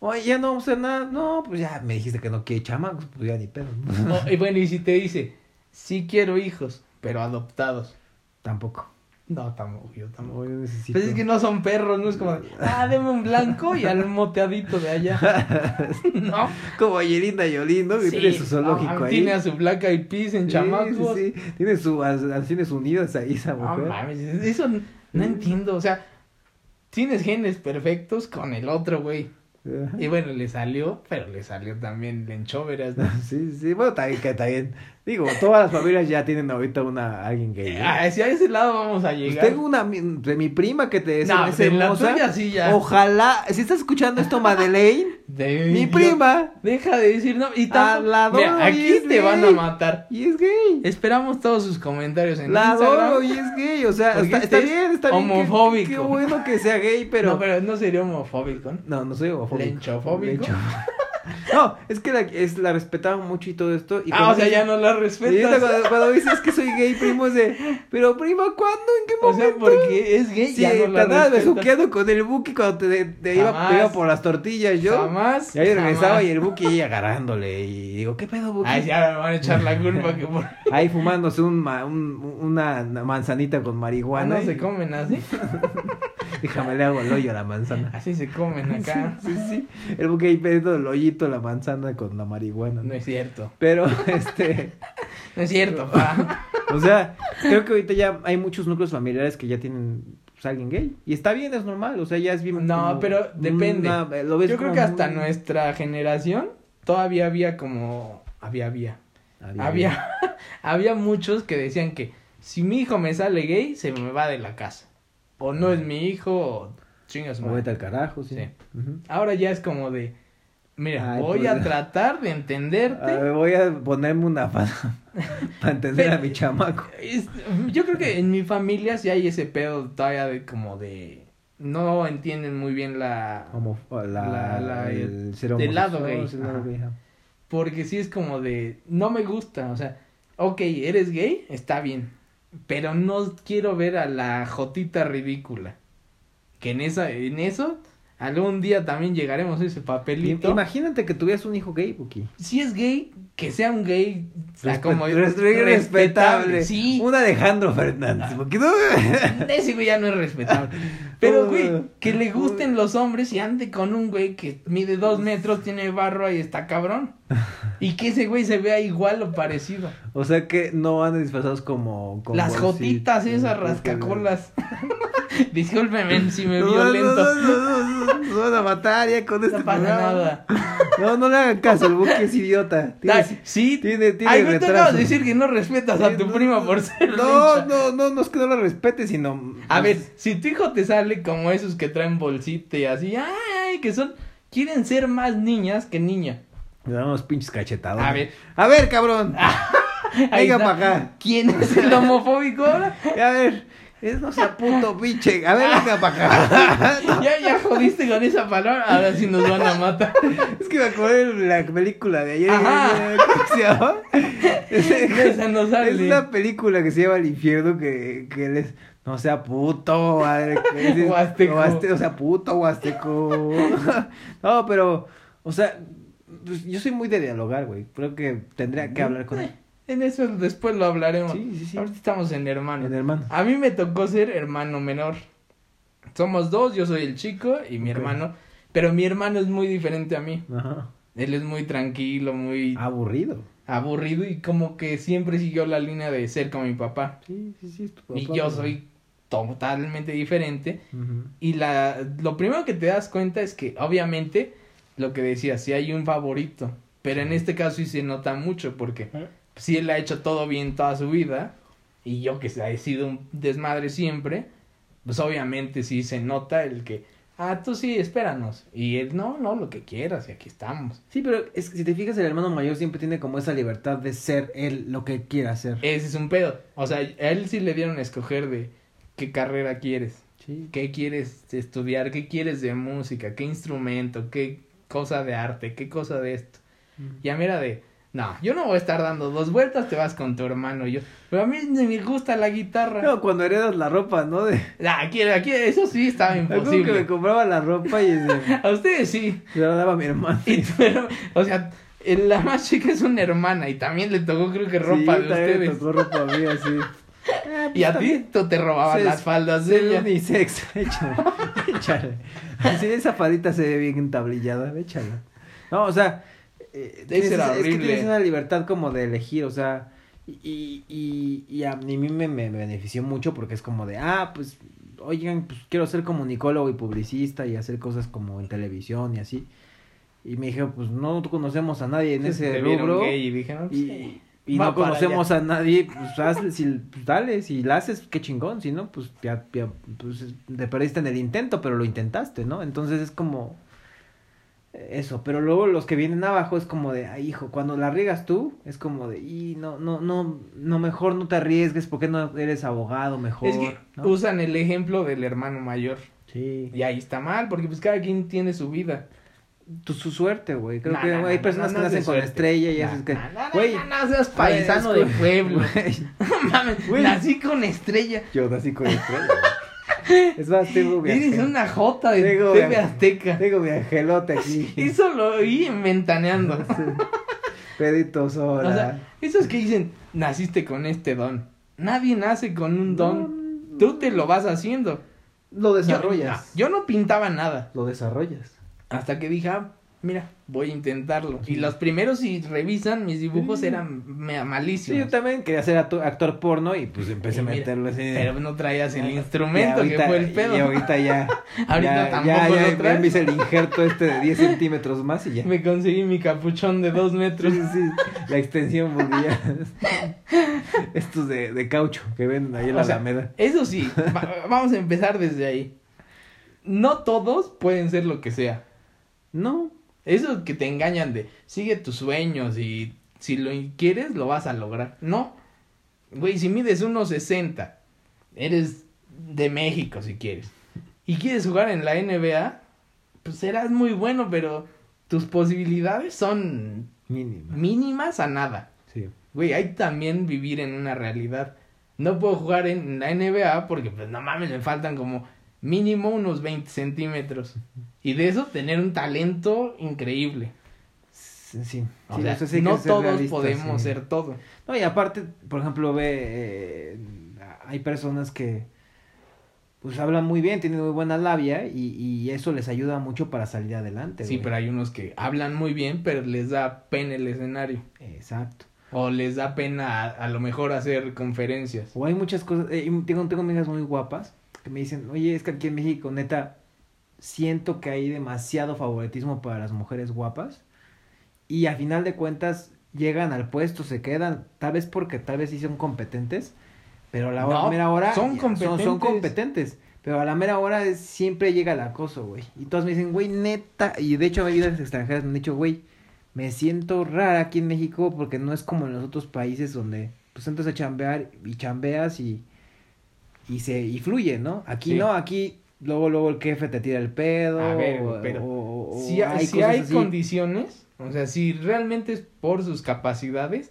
Oye, ya no vamos a hacer nada, no, pues ya me dijiste que no quiere chamacos, pues ya ni pedo. No, y bueno, y si te dice, sí quiero hijos, pero adoptados. Tampoco. No, tampoco, yo tampoco. No, yo necesito... Pues es que no son perros, no es como, ah, deme un blanco y al moteadito de allá. no. Como Angelina Jolie, ¿no? Que Sí, tiene su zoológico no, ahí. Tiene a su Black Eyed Peas en Sí, chamacos. sí, sí. Tiene sus Naciones Unidas ahí esa No mujer. mames, eso no entiendo. O sea, tienes genes perfectos con el otro, güey. Ajá. Y bueno, le salió, pero le salió también lenchoveras. ¿no? Sí, sí, bueno, también que también. Digo, todas las familias ya tienen ahorita una alguien gay. ¿no? Ah, Hacia ese lado vamos a Pues llegar. tengo una de mi prima que te No, es la hermosa. tuya sí ya. Ojalá, si estás escuchando esto, Madeleine, De- mi yo- prima, Deja de decir no. Y tampoco- la adoro Mira, y aquí es te van a gay. matar. y es gay. Esperamos todos sus comentarios en La Instagram. adoro y es gay, o sea, está, este está es bien, está bien. qué- homofóbico. Qué, bueno que sea gay, pero... No, pero no sería homofóbico, ¿no? No, no soy homofóbico. ¿Lenchofóbico? Lencho- No, es que la, es, la respetaba mucho y todo esto. Y ah, o sea, dice- ya no la y respetas. cuando, cuando dices que soy gay, primo, es de... Pero, prima, ¿cuándo? ¿En qué O momento? sea, porque es gay, Sí, ya no la andabas besuqueando con el Buki cuando te, te iba, te iba por las tortillas yo. Jamás. Y ahí regresaba jamás. y el Buki ahí agarrándole. Y digo, ¿qué pedo, Buki? Ay, ahora me van a echar la culpa que por... Ahí fumándose un, un- una manzanita con Ah, marihuana. no se y- comen así. Déjame le hago el hoyo a la manzana. Así se comen acá. Sí, sí. El Buki ahí poniendo el hoyito la manzana con la marihuana. ¿no? No es cierto. Pero, este... No es cierto, pa. O sea, creo que ahorita ya hay muchos núcleos familiares que ya tienen pues, alguien gay. Y está bien, es normal. O sea, ya es bien. No, pero depende. una- lo ves Yo creo que hasta muy- nuestra generación todavía había como... Había, había. Había, había muchos que decían que si mi hijo me sale gay, se me va de la casa. O no es mi hijo, o chingas O vete al carajo, sí. Ahora ya es como de, Mira, Ay, voy pues- a tratar de entenderte. A ver, voy a ponerme una falda para entender Pero- a mi chamaco. Es- yo creo que en mi familia sí hay ese pedo todavía de como de no entienden muy bien la Homo- la, La- la- el ser del lado gay, lado gay, porque sí es como de no me gusta, o sea, ok, eres gay, está bien, pero no quiero ver a la jotita ridícula. Que en esa en eso algún día también llegaremos a ese papelito. Imagínate que tuvieras un hijo gay, Buki. si es gay, que sea un gay Respe- como res- respetable. Sí. Un Alejandro Fernández. Porque no... Ese güey ya no es respetable. Pero, Uh, güey, que le gusten los hombres y ande con un güey que mide dos metros, tiene barro y está cabrón. Y que ese güey se vea igual o parecido. O sea que no andan disfrazados como... como Las así. jotitas esas rascacolas. Discúlpeme si me No, vio no. No, no, no, no, van a matar ya con este No pasa programa. nada. No, no le hagan caso, el Buki es idiota. Sí. tiene- tiene Ay, tú retraso. acabas de decir que no respetas a tu no, prima no, por ser No, no, no, no es que no lo respete, sino... A ver, pues, si tu hijo te sale como esos que traen bolsita y así, ay, que son, quieren ser más niñas que niña. Le dan unos pinches cachetados. A ver. A ver, cabrón. Venga para acá. ¿Quién es el homofóbico ahora? A ver. Es no sea puto pinche. A ver, venga para acá. Ya, ya jodiste con esa palabra, ahora sí nos van a matar. Es que me acordé de la película de ayer. Ajá. ¿Cómo se llama? Es, es una película que se llama El infierno que, que él es. No sea puto, madre. que es- Huasteco. huaste- o sea, puto, huasteco. No, pero, o sea, pues, yo soy muy de dialogar, güey. Creo que tendría que hablar con él. En eso después lo hablaremos. Sí, sí, sí. Ahorita estamos en hermano. En hermano. A mí me tocó ser hermano menor. Somos dos, yo soy el chico y mi hermano. Pero mi hermano es muy diferente a mí. Ajá. Él es muy tranquilo, muy Aburrido. aburrido y como que siempre siguió la línea de ser como mi papá. Sí, sí, sí. tu Y papá, yo güey. soy totalmente diferente. Y la, lo primero que te das cuenta es que, obviamente, lo que decía, si hay un favorito. Pero en este caso sí se nota mucho porque si él ha hecho todo bien toda su vida y yo que he sido un desmadre siempre, pues obviamente sí se nota el que, ah, tú sí, espéranos. Y él, no, no, lo que quieras y aquí estamos. Sí, pero es que si te fijas, el hermano mayor siempre tiene como esa libertad de ser él lo que quiera hacer. Ese es un pedo. O sea, a él sí le dieron a escoger de qué carrera quieres. Sí. ¿Qué quieres estudiar? ¿Qué quieres de música? ¿Qué instrumento? ¿Qué cosa de arte? ¿Qué cosa de esto? Y a mí era de, no, yo no voy a estar dando dos vueltas, te vas con tu hermano y yo. Pero a mí ni me gusta la guitarra. No, cuando heredas la ropa, ¿no? De... Ah, aquí, aquí, eso sí estaba Como que me imposible. compraba la ropa y A ustedes sí. se la daba a mi hermano. Y herma- o sea, la más chica es una hermana y también le tocó creo que ropa Sí, de ustedes. tocó ropa mía, sí. Y a ti tú te robabas Se- las faldas de ella. unisex, échale, échale. Sí, esa faldita se ve bien entablillada, échala. No, o sea, eh, tienes, era es que tienes una libertad como de elegir, o sea, y, y, y a mí me, me benefició mucho porque es como de, ah, pues, oigan, pues quiero ser comunicólogo y publicista y hacer cosas como en televisión y así. Y me dije, pues no conocemos a nadie en ese vieron rubro. gay y pues, Y, y no conocemos a nadie, pues hazle, si, pues dale, si la haces, qué chingón, si no, pues ya, ya, pues te perdiste en el intento, pero lo intentaste, ¿no? Entonces es como eso, pero luego los que vienen abajo es como de, ay hijo, cuando la riegas tú, es como de, y no, no, no, no, mejor no te arriesgues, porque no eres abogado, mejor, Es que ¿no? usan el ejemplo del hermano mayor. Sí, Y ahí está mal, porque pues cada quien tiene su vida. tu, su suerte, güey, creo que hay personas que nacen con estrella y No, eso es que, güey, no, no seas paisano de pueblo. Mames, nací con estrella. Yo nací con estrella. Es más, tengo mi Eres una jota de Tengo TV Azteca. Tengo mi angelote aquí. Eso lo oí inventaneando. Pedito sola. O sea, esos que dicen, naciste con este don. Nadie nace con un don. No, Tú te lo vas haciendo. lo Yo, desarrollas. yo no pintaba nada. Lo desarrollas. Hasta que dije, ah, mira, voy a intentarlo. Y los primeros, si revisan, mis dibujos eran me- Sí, malísimos. yo también quería ser actor, porno y pues empecé Y a mira, meterlo así. Pero no traías el instrumento, ahorita- que fue el pedo. Y ahorita ya. Ahorita ya, tampoco ya, me hice el injerto este de 10 centímetros más y ya. Me conseguí mi capuchón de dos metros. Sí, sí, la extensión porque ya. Estos de, de caucho que venden ahí en la O sea, Alameda. Eso sí, va- vamos a empezar desde ahí. No todos pueden ser lo que sea. No. Eso que te engañan de sigue tus sueños y si lo quieres lo vas a lograr. No. Güey, si mides 1.60, eres de México si quieres. Y quieres jugar en la NBA, pues serás muy bueno, pero tus posibilidades son Mínima. mínimas a nada. Sí. Güey, hay también vivir en una realidad. No puedo jugar en la NBA porque, pues, no mames, me faltan como mínimo unos 20 centímetros. Y de eso tener un talento increíble. Sí, sí. O Sí, sea, o sea, sí hay que no todos podemos sí. ser todo. No, y aparte, por ejemplo, ve, eh, hay personas que pues hablan muy bien, tienen muy buena labia y, y eso les ayuda mucho para salir adelante. Sí, güey. pero hay unos que hablan muy bien, pero les da pena el escenario. Exacto. O les da pena a, a lo mejor hacer conferencias. O hay muchas cosas, eh, tengo, tengo amigas muy guapas que me dicen, oye, es que aquí en México, neta, siento que hay demasiado favoritismo para las mujeres guapas y a final de cuentas llegan al puesto, se quedan, tal vez porque tal vez sí son competentes, pero a la No, mera hora son ya Son, competentes. competentes. Pero a la mera hora es- siempre llega el acoso, güey. Y todos me dicen, güey, neta. Y de hecho, vidas extranjeras me han dicho, güey, me siento rara aquí en México porque no es como en los otros países donde pues entras a chambear y chambeas y, y se y fluye, ¿no? Aquí Sí. no, aquí luego luego el jefe te tira el pedo. A ver, o- pero o- o si hay, si condiciones, o sea, si realmente es por sus capacidades,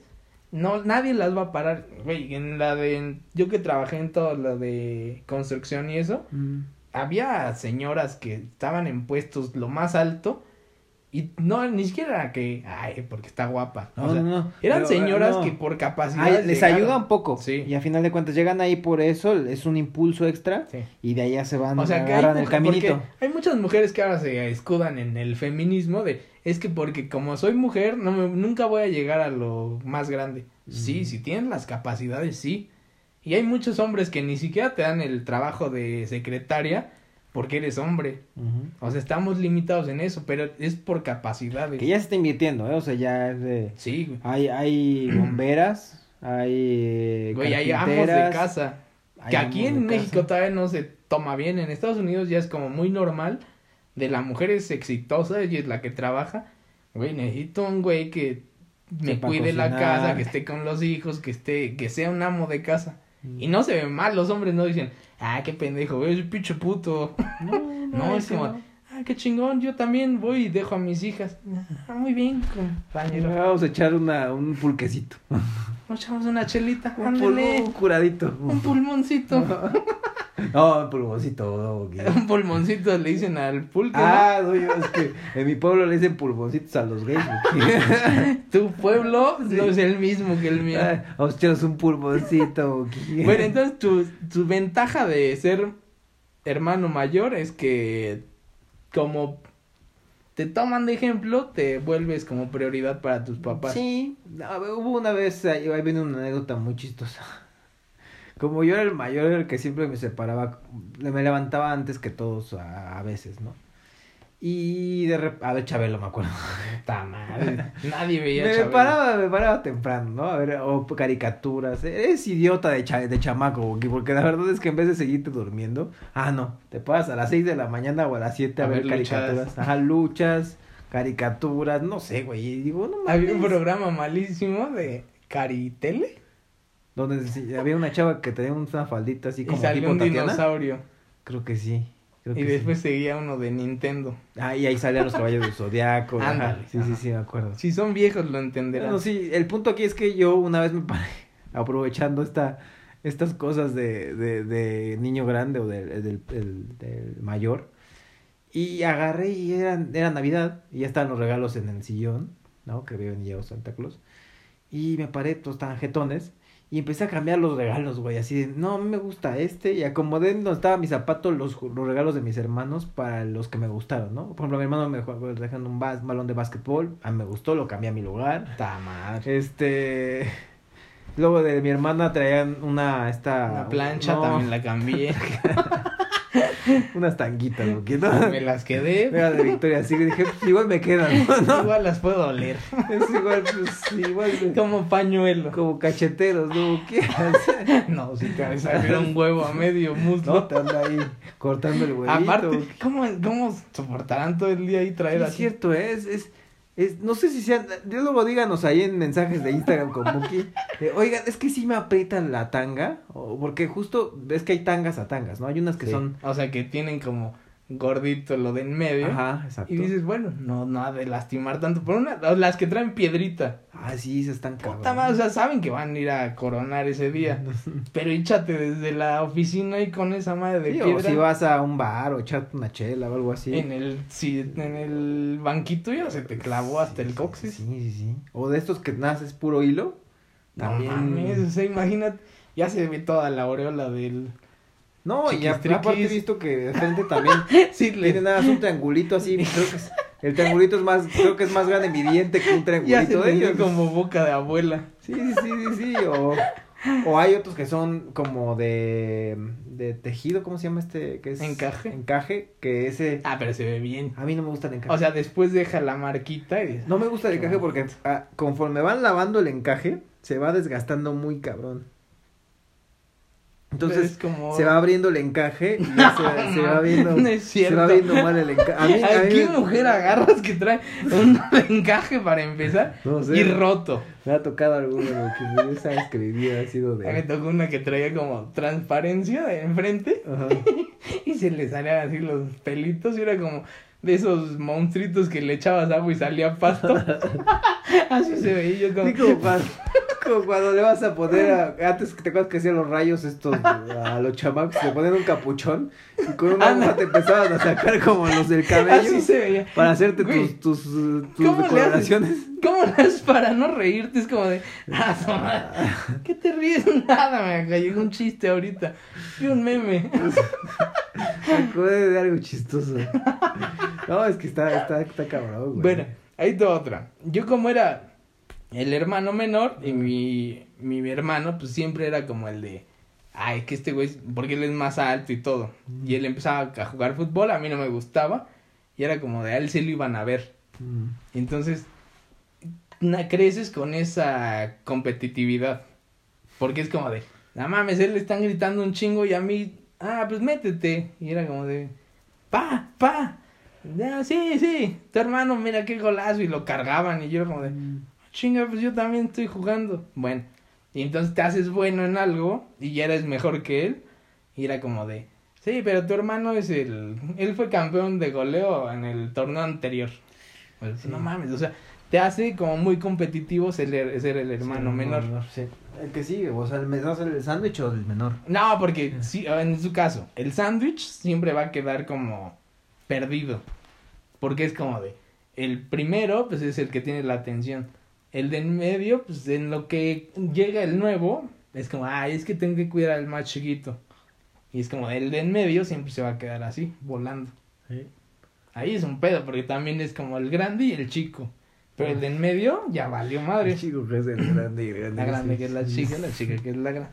no, nadie las va a parar. Güey, en la de, yo que trabajé en todo lo de construcción y eso, Mm. había señoras que estaban en puestos lo más alto y no, ni siquiera era que, ay, porque está guapa. No, o sea, no, no. eran Pero, señoras no. que por capacidad Ay, les ayuda un poco. Sí. Y a final de cuentas llegan ahí por eso, es un impulso extra. Sí. Y de allá se van, O sea, que hay, agarran el mujer- caminito. hay muchas mujeres que ahora se escudan en el feminismo de es que porque como soy mujer no me- nunca voy a llegar a lo más grande. Sí, Mm. si tienen las capacidades, sí. Y hay muchos hombres que ni siquiera te dan el trabajo de secretaria porque eres hombre. O sea, estamos limitados en eso, pero es por capacidades. Que ya se está invirtiendo, ¿eh? O sea, ya es de... Sí, güey. Hay, hay bomberas, hay... eh, Güey, hay amos de casa. hay Que aquí en México casa. todavía no se toma bien. En Estados Unidos ya es como muy normal. De la mujer es exitosa, ella es la que trabaja. Güey, necesito un güey que me Sepa cuide la casa, que esté con los hijos, que esté, que sea un amo de casa. Y no se ve mal, los hombres no dicen, ah, qué pendejo, güey, es un pinche puto. No, No, es como, no. Ah, qué chingón, yo también voy y dejo a mis hijas. Ah, muy bien, compañero. Vamos a echar una, un pulquecito. Nos echamos una chelita, Un, ándale, pul- un curadito. un pulmoncito. No, un pulmoncito. un pulmoncito le dicen al pulque. Ah, no, es que en mi pueblo le dicen pulmoncitos a los gays. Tu pueblo no es el mismo que el mío. Ay, Vamos a echarnos un pulmoncito. Bueno, entonces tu, tu ventaja de ser hermano mayor es que como te toman de ejemplo, te vuelves como prioridad para tus papás. Sí, hubo una vez, ahí viene una anécdota muy chistosa. Como yo era el mayor, el que siempre me separaba, me levantaba antes que todos a, a veces, ¿no? Y de repente, a ver, Chabelo me acuerdo. Puta madre. Nadie veía Me Chabelo. paraba, me paraba temprano, ¿no? A ver, o caricaturas. Eres idiota de, cha- de chamaco, porque la verdad es que en vez de seguirte durmiendo, ah, no, te paras a las 6 de la mañana o a las 7 a, A ver, ver luchas. caricaturas. Ajá, luchas, caricaturas, no sé, güey. Y digo, no mames. Había un programa malísimo de Caritele Donde había una chava que tenía una faldita así y como salió tipo un Tatiana. dinosaurio. Creo que sí. Creo Y que después sí. seguía uno de Nintendo. Ah, y ahí salían los caballos del zodiaco. Ándale, Sí, sí, sí, me acuerdo. Si son viejos lo entenderán. Bueno, sí, el punto aquí es que yo una vez me paré aprovechando esta, estas cosas de, de, de niño grande o del, del, del- del mayor. Y agarré y era, era Navidad y ya estaban los regalos en el sillón, ¿no? Que había venido Santa Claus. Y me paré, todos estaban jetones. Y empecé a cambiar los regalos, güey, así de, no, a mí me gusta este. Y acomodé donde estaban mis zapatos los, los regalos de mis hermanos para los que me gustaron, ¿no? Por ejemplo, a mi hermano me dejó- dejan un balón de básquetbol, a mí me gustó, lo cambié a mi lugar. Puta madre. Este. Luego de mi hermana traían una. Esta. La plancha no, también la cambié. Unas tanguitas, no. Me las quedé. Era de Victoria Secret. Dije, pues igual me quedan, ¿no? Igual las puedo oler. Es igual, pues, igual. me- Como pañuelo. Como cacheteros, ¿no? ¿Qué haces? No, si te salió un huevo a medio muslo. No, te anda ahí cortando el huevito. Aparte, ¿cómo, ¿cómo soportarán todo el día ahí Sí, traer es así? cierto, es, es, es, no sé si sean, yo luego díganos ahí en mensajes de Instagram con Buki, de, oigan, es que sí me aprietan la tanga, o porque justo, ves que hay tangas a tangas, ¿no? Hay unas que Sí. son, O sea, que tienen como gordito lo de en medio. ajá, exacto. Y dices, bueno, no, no ha de lastimar tanto. Por una, o las que traen piedrita. Ah, sí, se están Puta madre, o sea, saben que van a ir a coronar ese día. Pero échate desde la oficina y con esa madre de Sí, o piedra. si vas a un bar o echarte una chela o algo así. En el, si, en el banquito ya se te clavó hasta el coxis. Sí, sí, sí. O de estos que naces puro hilo. No También. mames, o sea, imagínate, ya se ve toda la aureola del... No, y aparte he visto que de frente también Sí, tiene nada, es un triangulito así, creo que es, el triangulito es más, creo que es más grande mi diente que un triangulito de ellos. como boca de abuela. Sí, sí, sí, sí, sí, o, o hay otros que son como de, de tejido, ¿cómo se llama este? Que es Encaje. Encaje, que ese, Ah, pero se ve bien. a mí no me gusta el encaje. O sea, después deja la marquita y no me gusta el encaje porque ah, conforme van lavando el encaje, se va desgastando muy cabrón. Entonces, como... se va abriendo el encaje y ya se, se va viendo, No es se va viendo mal el encaje. A mí, a ¿A mí qué me- mujer agarras que trae un encaje para empezar No sé. y roto? me ha tocado alguno que sabes que mi vida ha sido mí me de... tocó una que traía como transparencia de enfrente Ajá. y se le salían así los pelitos y era como de esos monstruitos que le echabas agua y salía pasto. así se veía yo como... Sí, como cuando, como cuando le vas a poner a, antes que te acuerdas que hacían los rayos estos a los chamacos, le ponen un capuchón y con una Anda. aguja te empezaban a sacar como los del cabello Así se veía. para hacerte Güey, tus, tus, tus decoloraciones. ¿Cómo le haces para no reírte? Es como de, ah, ¿qué te ríes? Nada, me cayó un chiste ahorita. Y un meme. Me acordé de algo chistoso. No, es que está, está, está cabrón, güey. Bueno, ahí está otra. Yo como era el hermano menor y mi, mi hermano pues siempre era como el de, ay, que este güey, porque él es más alto y todo. Y él empezaba a jugar fútbol, a mí no me gustaba. Y era como de, a él se lo iban a ver. Mm. Y entonces creces con esa competitividad. Porque es como de, no mames, él le están gritando un chingo y a mí, ah, pues métete. Y era como de, pa, pa. "Ah, sí, sí, tu hermano, mira qué golazo. Y lo cargaban y yo era como de, chinga, pues yo también estoy jugando. Bueno, y entonces te haces bueno en algo y ya eres mejor que él. Y era como de, sí, pero tu hermano es el, él fue campeón de goleo en el torneo anterior. Pues, Sí. No mames, o sea, te hace como muy competitivo ser, el- ser el hermano Sí, menor. sí. El que sigue, o sea, el menor el sándwich o el menor. No, porque sí, en su caso, el sándwich siempre va a quedar como perdido. Porque es como de, el primero, pues es el que tiene la atención. El de en medio, pues en lo que llega el nuevo, es como, ay, es que tengo que cuidar al más chiquito. Y es como, el de en medio siempre se va a quedar así, volando. Ahí es un pedo, porque también es como el grande y el chico. Pero el de en medio ya valió madre. Chico que es el grande y grande. La grande que es la chica, la chica que es la grande.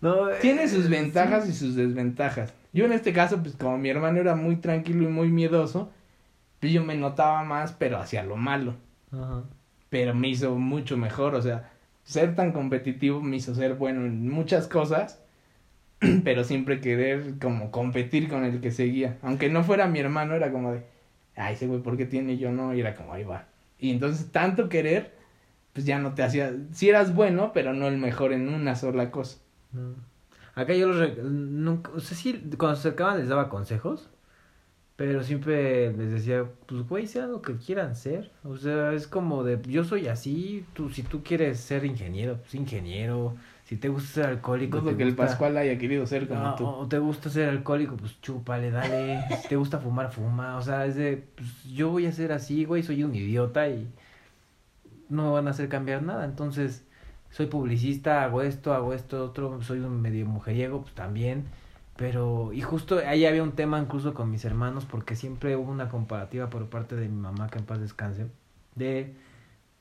No, eh, Tiene sus sí. ventajas y sus desventajas. Yo en este caso, pues como mi hermano era muy tranquilo y muy miedoso, pues yo me notaba más, pero hacia lo malo. Ajá. Pero me hizo mucho mejor, o sea, ser tan competitivo me hizo ser bueno en muchas cosas, pero siempre querer como competir con el que seguía. Aunque no fuera mi hermano, era como de, ay, ese güey, ¿por qué tiene y yo no? Y era como, ahí va. Y entonces tanto querer, pues ya no te hacía, si eras bueno, pero no el mejor en una sola cosa. No. Acá yo los re- nunca, o sea, sí, cuando se acercaban les daba consejos, pero siempre les decía, pues güey, sea lo que quieran ser. O sea, es como de, yo soy así, tú, si tú quieres ser ingeniero, pues ingeniero. Si te gusta ser alcohólico, Dudo te que el Pascual haya querido ser como Ah, tú. O te gusta ser alcohólico, pues chúpale, dale. Si te gusta fumar, fuma. O sea, es de, pues yo voy a ser así, güey, soy un idiota y no me van a hacer cambiar nada. Entonces, soy publicista, hago esto, hago esto, otro, soy un medio mujeriego, pues también. Pero, y justo ahí había un tema incluso con mis hermanos, porque siempre hubo una comparativa por parte de mi mamá, que en paz descanse, de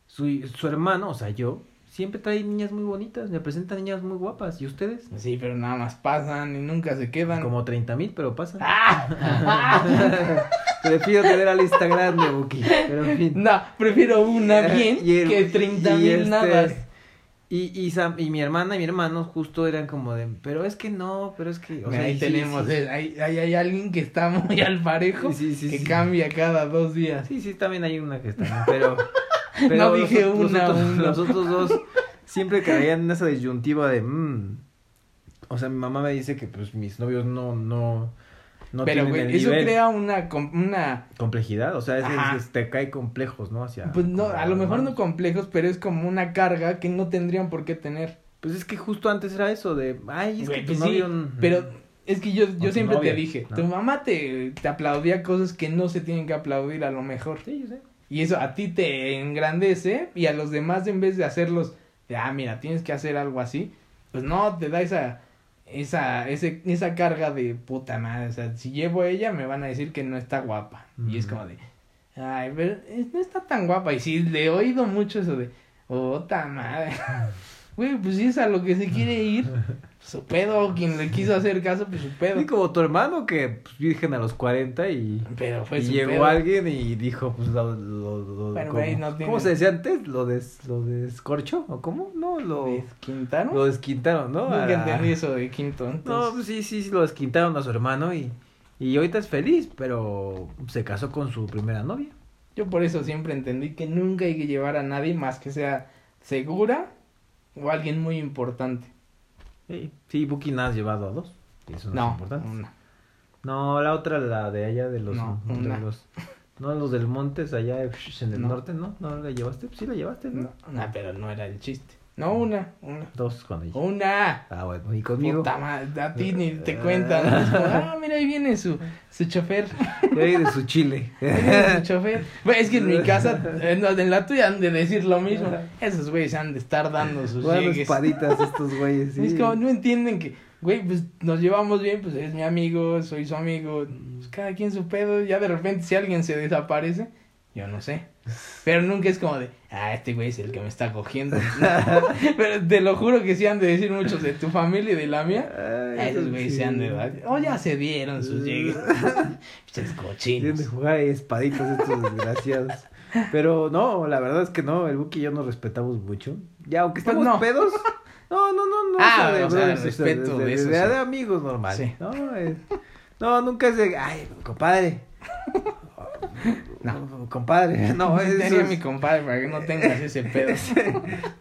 su, su hermano, o sea, yo, siempre trae niñas muy bonitas, me presentan niñas muy guapas. ¿Y ustedes? Sí, pero nada más pasan y nunca se quedan. Como 30 mil, pero pasan. ¡Ah! Prefiero tener a la lista grande, Buki. Pero en fin. no, prefiero una bien el- que 30 y mil este, nada. Y, y, Sam- y mi hermana y mi hermano justo eran como de, pero es que no, pero es que, o sea, ahí sí, tenemos, sí, eh, Ahí, ahí hay alguien que está muy al parejo, que cambia cada dos días. Sí, sí, también hay una que está, pero, pero No dije los, los una, otros, los otros dos siempre caían en esa disyuntiva de, mm, o sea, mi mamá me dice que pues mis novios no, no, no pero, güey, eso nivel. crea una, una, complejidad, o sea, es, es- es- te cae complejos, ¿no? Hacia, pues no, a lo mejor no complejos, pero es como una carga que no tendrían por qué tener. Pues es que justo antes era eso de, ay, es Güey, que tu pues sí, novio... pero es que yo, yo siempre novia, te dije, ¿no? tu mamá te, te aplaudía cosas que no se tienen que aplaudir a lo mejor. Sí, yo sé. Y eso a ti te engrandece y a los demás en vez de hacerlos, de, ah, mira, tienes que hacer algo así, pues no, te da esa, esa, ese, esa carga de puta madre. O sea, si llevo a ella me van a decir que no está guapa. Y es como de, ay, pero eh, no está tan guapa. Y sí, le he oído mucho eso de, puta madre. Güey, pues si es a lo que se quiere ir, su pedo, quien le quiso hacer caso, pues su pedo. Sí, como tu hermano que pues, virgen a los 40 y, Pero fue y su llegó pedo. alguien y dijo, pues lo, lo, lo- como- no tiene- ¿cómo se decía antes? ¿Lo, des, lo descorcho? ¿O cómo? No, lo, ¿Quintano? lo desquintaron, ¿no? Nunca entendí eso de quinto. No, entonces- pues sí, sí, sí, lo desquintaron a su hermano y, y ahorita es feliz, pero se casó con su primera novia. Yo por eso siempre entendí que nunca hay que llevar a nadie más que sea segura o alguien muy importante. Sí, sí Buki nada has llevado a dos. Eso no, es No, importante. una. No, la otra, la de allá de los... No, de los no, los del Montes, allá en el No. norte, ¿no? ¿No la llevaste? Sí la llevaste. No, no, pero no era el chiste. No, una, una. Dos cuando ella. Una. Ah, bueno, y conmigo. Puta madre, a ti ni te cuentan. Es como, ah, mira, ahí viene su, su chofer. Ahí de su chile. Su chofer. Es que en mi casa, en la- tuya han de decir lo mismo. Esos güeyes han de estar dando sus Bueno, espaditas estos güeyes, sí. Es como, no entienden que, güey, pues nos llevamos bien, pues es mi amigo, soy su amigo, pues cada quien su pedo, ya de repente si alguien se desaparece, yo no sé. Pero nunca es como de, ah, este güey es el que me está cogiendo. Pero te lo juro que sí han de decir muchos de tu familia y de la mía. Ay, Esos güeyes sí. se han de dar. Oh, ya se dieron sus llegues. Tienen cochinos. de jugar espaditas estos desgraciados. Pero no, la verdad es que no, el Buki y yo nos respetamos mucho. Ya, aunque Pues estemos no. pedos. No, no, no, no. Ah, o sea, brothers, respeto de eso, De, sí. de amigos normal. Sí. No, es- no, nunca es de, ay, compadre. No. Compadre, no, eso Tenía es- mi compadre para que no tengas ese pedo.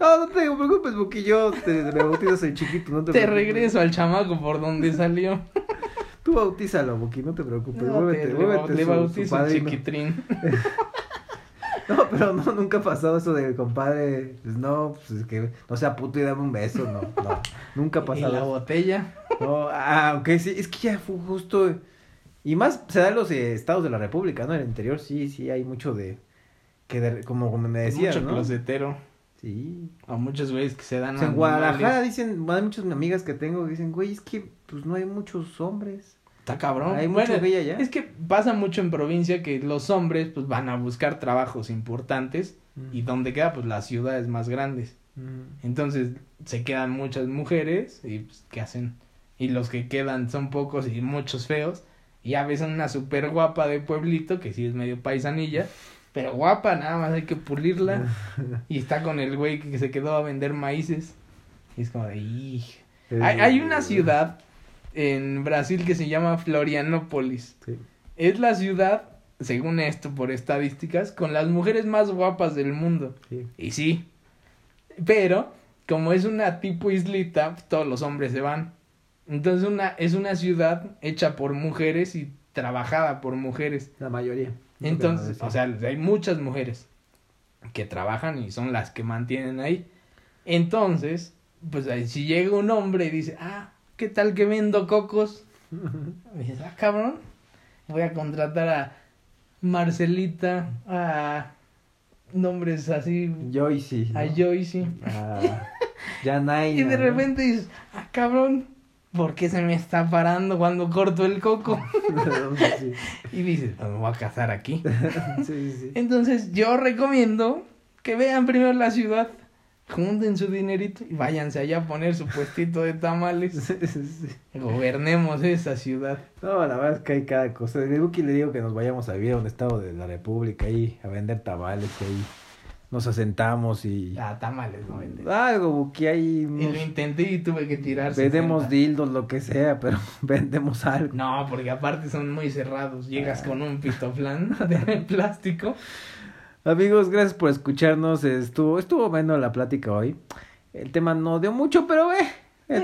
No, no te preocupes, Buki, yo te, bautizo soy chiquito, no te, Te preocupes. regreso al chamaco por donde salió. Tú bautízalo, Buki, no te preocupes, No, muévete, te- muévete le su- bautizo el padrino. chiquitrín. No, pero no, nunca ha pasado eso de compadre, pues no, pues es que no sea puto y dame un beso, no, no, nunca ha Y pasado. la eso. botella. No, ah, ok, sí, es que ya fue justo, y más se da en los eh, estados de la república, ¿no? En el interior sí, sí hay mucho de, que de- como, como me decías, mucho ¿no? closetero. Sí. A muchos güeyes que se dan O sea, en. Guadalajara dicen, hay muchas amigas que tengo que dicen, güey, es que pues no hay muchos hombres. Está cabrón. Hay Bueno, mucho gay allá. Es que pasa mucho en provincia que los hombres pues van a buscar trabajos importantes y donde queda pues las ciudades más grandes. Mm. Entonces se quedan muchas mujeres y pues ¿qué hacen? Y los que quedan son pocos y muchos feos. Y a veces una súper guapa de pueblito que sí es medio paisanilla. Pero guapa, nada más hay que pulirla. y está con el güey que se quedó a vender maíces. Y es como de... "Ij". Hay, hay una ciudad en Brasil que se llama Florianópolis. Sí. Es la ciudad, según esto, por estadísticas, con las mujeres más guapas del mundo. Sí. Y sí. Pero, como es una tipo islita, todos los hombres se van. Entonces una, es una ciudad hecha por mujeres y trabajada por mujeres. La mayoría. Entonces, o sea, hay muchas mujeres que trabajan y son las que mantienen ahí. Entonces, pues ahí, si llega un hombre y dice, ah, ¿qué tal que vendo cocos? Y dices, ah, cabrón, voy a contratar a Marcelita, a nombres así, Joyce. ¿no? a Joyce. Ah, Janaina, Y de repente dices, ah, cabrón, ¿por qué se me está parando cuando corto el coco? sí, Y dices, pues me voy a casar aquí. sí, sí. Entonces yo recomiendo que vean primero la ciudad junten su dinerito y váyanse allá a poner su puestito de tamales. Gobernemos esa ciudad. No, la verdad es que hay cada cosa. De Buki le digo que nos vayamos a vivir a un estado de la República ahí, a vender tamales, ahí nos asentamos y... Ah, tamales no venden. Algo, Buki, ahí... Y lo intenté y tuve que tirar. Vendemos 60. dildos, lo que sea, pero vendemos algo. No, porque aparte son muy cerrados. Llegas Ah. con un pitoflán de plástico. Amigos, gracias por escucharnos. Estuvo, estuvo bueno la plática hoy. El tema no dio mucho, pero eh,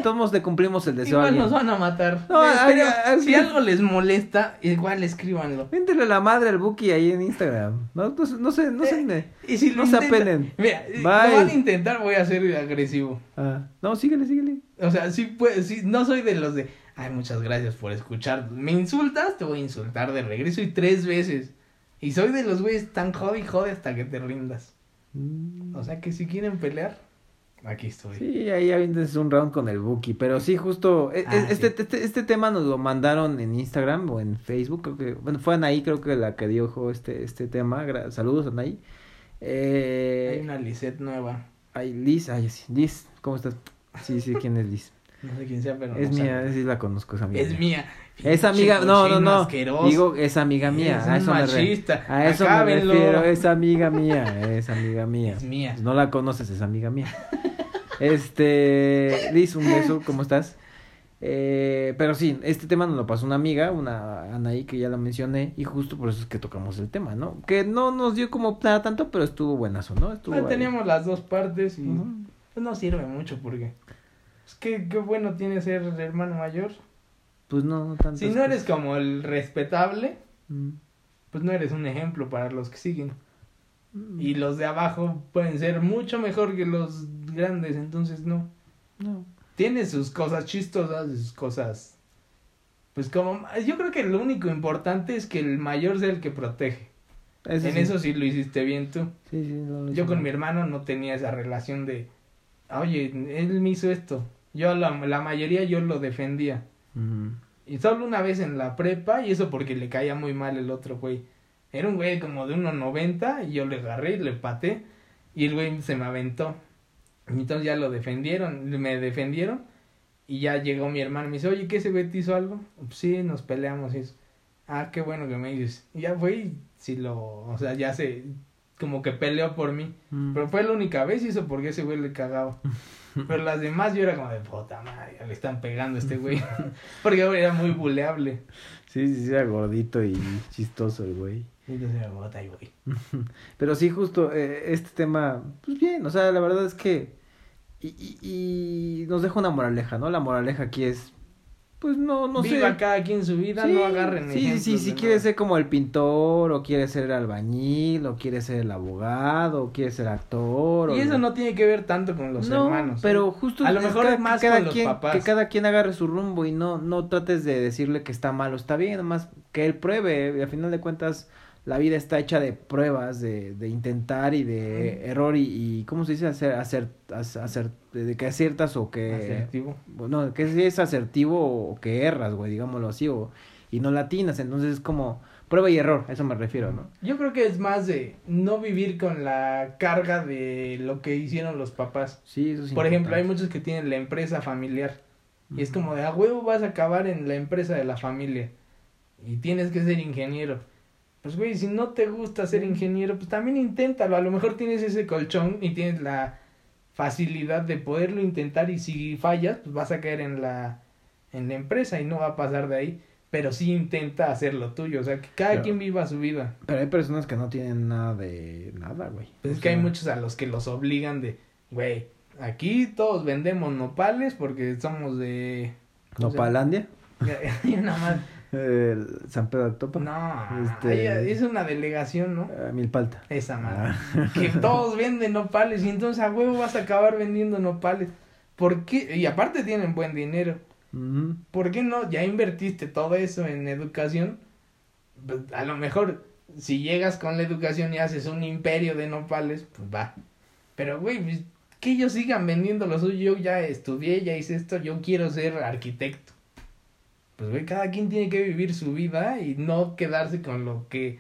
todos modos le cumplimos el deseo Igual nos van a matar. No, Eh, pero si algo les molesta, igual escríbanlo. Véntele la madre al Buki ahí en Instagram. No, no, no se, no se... Eh, Y si lo no se apenen. Mira, eh, Bye. lo van a intentar, voy a ser agresivo. Ah, no, síguele, síguele. O sea, sí, pues, sí, no soy de los de, ay, muchas gracias por escuchar. Me insultas, te voy a insultar de regreso y tres veces. Y soy de los güeyes tan jode y jode hasta que te rindas. Mm. O sea que si quieren pelear, aquí estoy. Sí, ahí aviéntense un round con el Buki, pero sí, justo, e- Ah, e- este, sí. este, este tema nos lo mandaron en Instagram o en Facebook, creo que, bueno, fue Anaí creo que la que dijo este, este tema, saludos Anaí. Eh, Hay una Lisette nueva. ay, Liz, ay, sí, Liz, ¿cómo estás? Sí, sí, ¿quién es Liz? No sé quién sea, pero es no mía, sabe. sí la conozco, es amiga. Es mía. Es amiga, no, no, no, asqueroso. digo, es amiga mía, Es a eso me, re- machista. a eso me refiero, es amiga mía, es amiga mía. Es mía. Pues no la conoces, es amiga mía. Este, Liz, un beso, ¿cómo estás? Eh, pero sí, este tema nos lo pasó una amiga, una Anaí, que ya la mencioné, y justo por eso es que tocamos el tema, ¿no? Que no nos dio como para tanto, pero estuvo buenazo, ¿no? Estuvo Bueno, teníamos las dos partes y pues, no sirve mucho porque es que qué bueno tiene ser hermano mayor. Pues no, no tanto. Si no eres como el respetable, Mm. pues no eres un ejemplo para los que siguen. Mm. Y los de abajo pueden ser mucho mejor que los grandes, entonces no. No. Tiene sus cosas chistosas, sus cosas... Pues como... Yo creo que lo único importante es que el mayor sea el que protege. En sí. eso sí lo hiciste bien tú. Sí, sí, no lo Yo con mi hermano no tenía esa relación de... Oye, él me hizo esto. Yo la, la mayoría yo lo defendía. Y solo una vez en la prepa, y eso porque le caía muy mal el otro güey. Era un güey como de 1.90 y yo le agarré y le paté y el güey se me aventó. Y entonces ya lo defendieron, me defendieron y ya llegó mi hermano y me dice, oye, ¿qué ese güey te hizo algo? Pues sí, nos peleamos y eso. Ah, qué bueno que me dices. Y ya fue y sí lo, o sea, ya se, como que peleó por mí. Mm. Pero fue la única vez y eso porque ese güey le cagaba. Pero las demás yo era como de puta madre, le están pegando a este güey. porque era muy buleable. Sí, sí, sí, era gordito y chistoso el güey. Entonces era bota y güey. Pero sí, justo eh, este tema, pues bien, o sea, la verdad es que. Y, y, y nos deja una moraleja, ¿no? La moraleja aquí es. Pues no, no Viva sé. cada quien su vida, Sí, no agarren Sí, sí, si nada. ser como el pintor, o quieres ser el albañil, o quieres ser el abogado, o quieres ser actor. o Y eso lo- no tiene que ver tanto con los no, hermanos. ¿eh? pero justo A lo mejor es más que cada con los quien, papás. que cada quien agarre su rumbo y no no trates de decirle que está mal o está bien, nomás que él pruebe, y al final de cuentas la vida está hecha de pruebas, de, de intentar y de error y, y ¿cómo se dice? hacer hacer hacer de que aciertas o que Asertivo. bueno, que si es asertivo o que erras, güey, digámoslo así o y no latinas, entonces es como prueba y error, a eso me refiero, ¿no? Yo creo que es más de no vivir con la carga de lo que hicieron los papás. Sí, eso es Por ejemplo, hay muchos que tienen la empresa familiar. Y es como de a huevo vas a acabar en la empresa de la familia. Y tienes que ser ingeniero. Pues güey, si no te gusta ser ingeniero, pues también inténtalo. A lo mejor tienes ese colchón y tienes la facilidad de poderlo intentar y si fallas, pues vas a caer en la en la empresa y no va a pasar de ahí, pero sí intenta hacer lo tuyo, o sea, que cada quien viva su vida. Pero hay personas que no tienen nada de nada, güey. Pues O es que hay muchos a los que los obligan de, güey, aquí todos vendemos nopales porque somos de... Nopalandia, una más. El San Pedro de Actopa, No, Este- es una delegación, ¿no? eh, Milpalta. Esa madre. Ah. Que todos venden nopales y entonces a huevo vas a acabar vendiendo nopales. ¿Por qué? Y aparte tienen buen dinero. Ujú. ¿Por qué no? Ya invertiste todo eso en educación. Pues, a lo mejor, si llegas con la educación y haces un imperio de nopales, pues va. Pero, güey, pues, que ellos sigan vendiendo lo suyo. Yo ya estudié, ya hice esto, yo quiero ser arquitecto. Pues, güey, cada quien tiene que vivir su vida y no quedarse con lo que.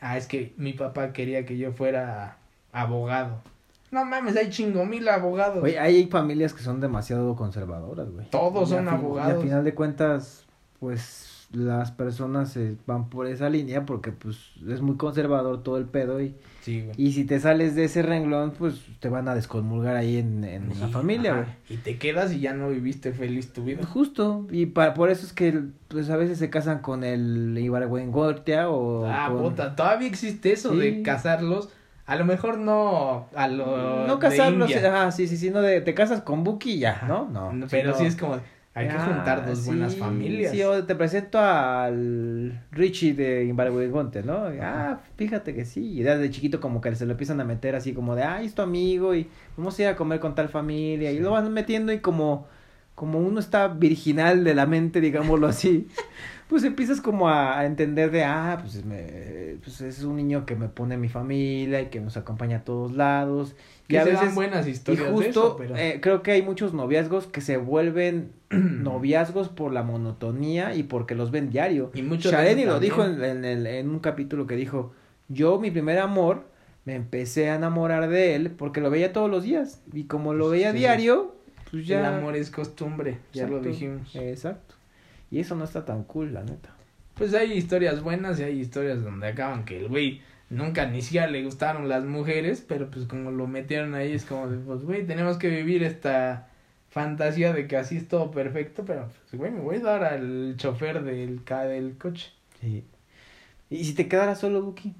Ah, es que mi papá quería que yo fuera abogado. No mames, hay chingo mil abogados. Güey, hay familias que son demasiado conservadoras, güey. Todos Y son fin- abogados. Y al final de cuentas, pues las personas se van por esa línea porque pues es muy conservador todo el pedo y, Sí, güey. y si te sales de ese renglón, pues te van a descomulgar ahí en, en la familia, ajá. güey. Y te quedas y ya no viviste feliz tu vida. Justo, y para, por eso es que pues a veces se casan con el Ibargüengotia o Ah, con... puta, todavía existe eso Sí. de casarlos. A lo mejor no a lo No de casarlos, India. ah, sí, sí, sí, no de te casas con Buki y ya, Ajá. ¿no? No. Pero sí es como, hay que Ah, juntar dos buenas familias. Sí, o te presento al Richie de Imbargüengote, ¿no? Ah, fíjate que sí. Y desde chiquito como que se lo empiezan a meter así como de, ay, es tu amigo y vamos a ir a comer con tal familia. Y lo van metiendo y como, como uno está virginal de la mente, digámoslo así, pues empiezas como a, a entender de, ah, pues, me, pues es un niño que me pone en mi familia y que nos acompaña a todos lados. que y a se veces... dan buenas Y historias de justo eso, pero... eh, creo que hay muchos noviazgos que se vuelven noviazgos por la monotonía y porque los ven diario. y muchos Shareni lo dijo en, el- en un capítulo que dijo, yo mi primer amor me empecé a enamorar de él porque lo veía todos los días y como lo veía Sí. diario, pues ya... El amor es costumbre, ya lo dijimos. Exacto. Y eso no está tan cool, la neta. Pues hay historias buenas y hay historias donde acaban que el güey nunca ni siquiera le gustaron las mujeres, pero pues como lo metieron ahí es como de, pues güey, tenemos que vivir esta fantasía de que así es todo perfecto, pero pues güey, me voy a dar al chofer del, del coche. Sí. ¿Y si te quedaras solo, Buki?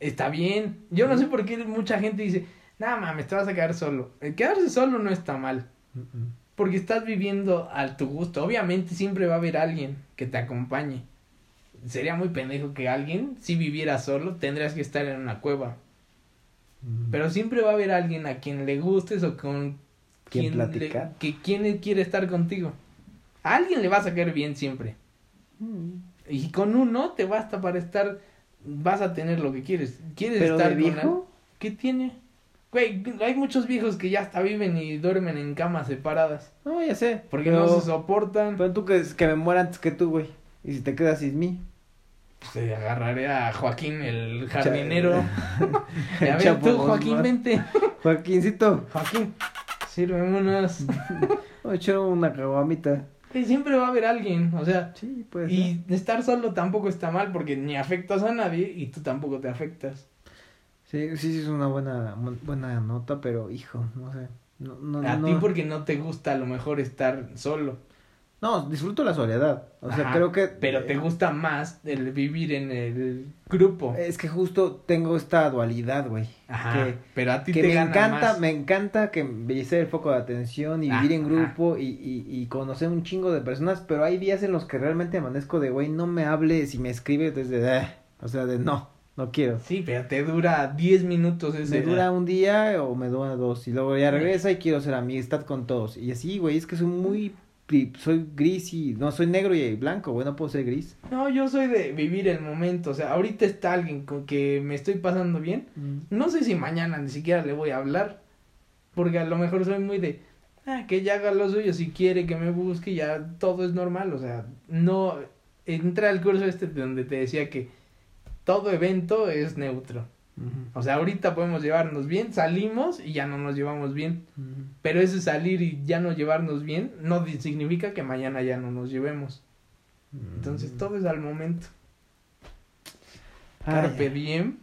Está bien. Yo no sé por qué mucha gente dice, nada mames, te vas a quedar solo. El quedarse solo no está mal. Porque estás viviendo a tu gusto. Obviamente siempre va a haber alguien que te acompañe. Sería muy pendejo que alguien, si viviera solo, tendrías que estar en una cueva. Pero siempre va a haber alguien a quien le gustes o con ¿Quien quien le- platicar? que quien quiere estar contigo. A alguien le vas a caer bien siempre. Mm. Y con uno te basta para estar, vas a tener lo que quieres. ¿Quieres ¿Pero estar de con ¿Qué tiene? Güey, hay muchos viejos que ya hasta viven y duermen en camas separadas. No, ya sé. Porque pero- no se soportan. Pero tú que, que me muera antes que tú, güey. Y si te quedas sin mí. Pues te agarraré a Joaquín, el jardinero. Ya ves Chapo tú, Joaquín, vente. Joaquincito, Joaquín, sírveme unas. vamos a echar una caguamita. Y siempre va a haber alguien, o sea. Sí, pues. Y estar solo tampoco está mal porque ni afectas a nadie y tú tampoco te afectas. Sí, sí, sí, es una buena, buena nota, pero hijo, no sé. No, no, a ti porque no te gusta a lo mejor estar solo. No, disfruto la soledad. O sea, Ajá, creo que. Pero te gusta más el vivir en el grupo. Es que justo tengo esta dualidad, güey. Ajá. que- pero a ti que te me gana encanta, más. me encanta que ser el foco de atención y Ah, vivir en ajá. grupo y, y, y conocer un chingo de personas, pero hay días en los que realmente amanezco de, güey, no me hable si me escribe desde, "Ah", o sea, de no, no quiero. Sí, pero te dura 10 minutos ese. Me dura un día o me dura dos y luego ya regresa y quiero hacer amistad con todos. Y así, güey, es que soy muy, soy gris y, no, soy negro y blanco, güey, no puedo ser gris. No, yo soy de vivir el momento. O sea, ahorita está alguien con que me estoy pasando bien. No sé si mañana ni siquiera le voy a hablar. Porque a lo mejor soy muy de. Ah, que ya haga lo suyo. Si quiere que me busque, ya todo es normal. O sea, no. Entra al curso este donde te decía que todo evento es neutro. O sea, ahorita podemos llevarnos bien, salimos y ya no nos llevamos bien. Pero ese salir y ya no llevarnos bien no significa que mañana ya no nos llevemos. Entonces todo es al momento. Carpe diem,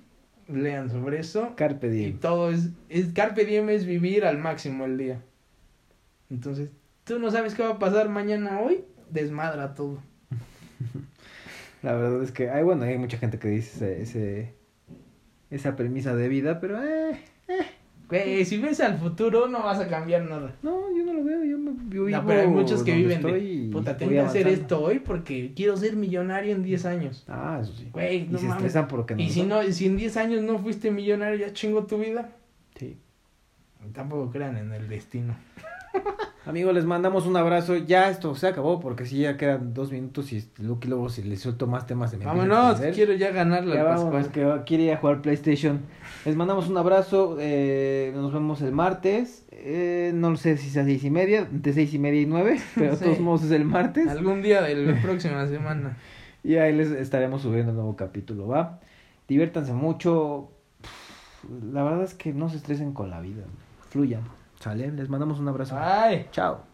lean sobre eso. Carpe Y diem. todo es, es, carpe diem es vivir al máximo el día. Entonces, tú no sabes qué va a pasar mañana hoy, desmadra todo. La verdad es que, hay bueno, hay mucha gente que dice ese, ese- esa premisa de vida, pero eh, Güey, si ves al futuro no vas a cambiar nada. no, yo no lo veo, yo, me, yo vivo No, pero hay muchos que viven de, y puta, tengo que hacer esto hoy porque quiero ser millonario en 10 años. Ah, eso sí. Güey, y no se mames. estresan porque no Y si no, si en 10 años no fuiste millonario, ya chingo tu vida. Sí. Tampoco crean en el destino. Amigos, les mandamos un abrazo. Ya esto se acabó porque sí, ya quedan dos minutos y Lucky luego si le suelto más temas empieza a Vámonos, quiero ya al vámonos, Pascual. que quiere ir a jugar PlayStation. Les mandamos un abrazo. eh, nos vemos el martes. eh, no sé si es a seis y media, entre seis y media y nueve, pero de Sí. todos modos es el martes. Algún día de la próxima semana. Y ahí les estaremos subiendo un nuevo capítulo, ¿va? Diviértanse mucho. la verdad es que no se estresen con la vida. Fluyan. ¿Sale? Les mandamos un abrazo. Ay. Chao.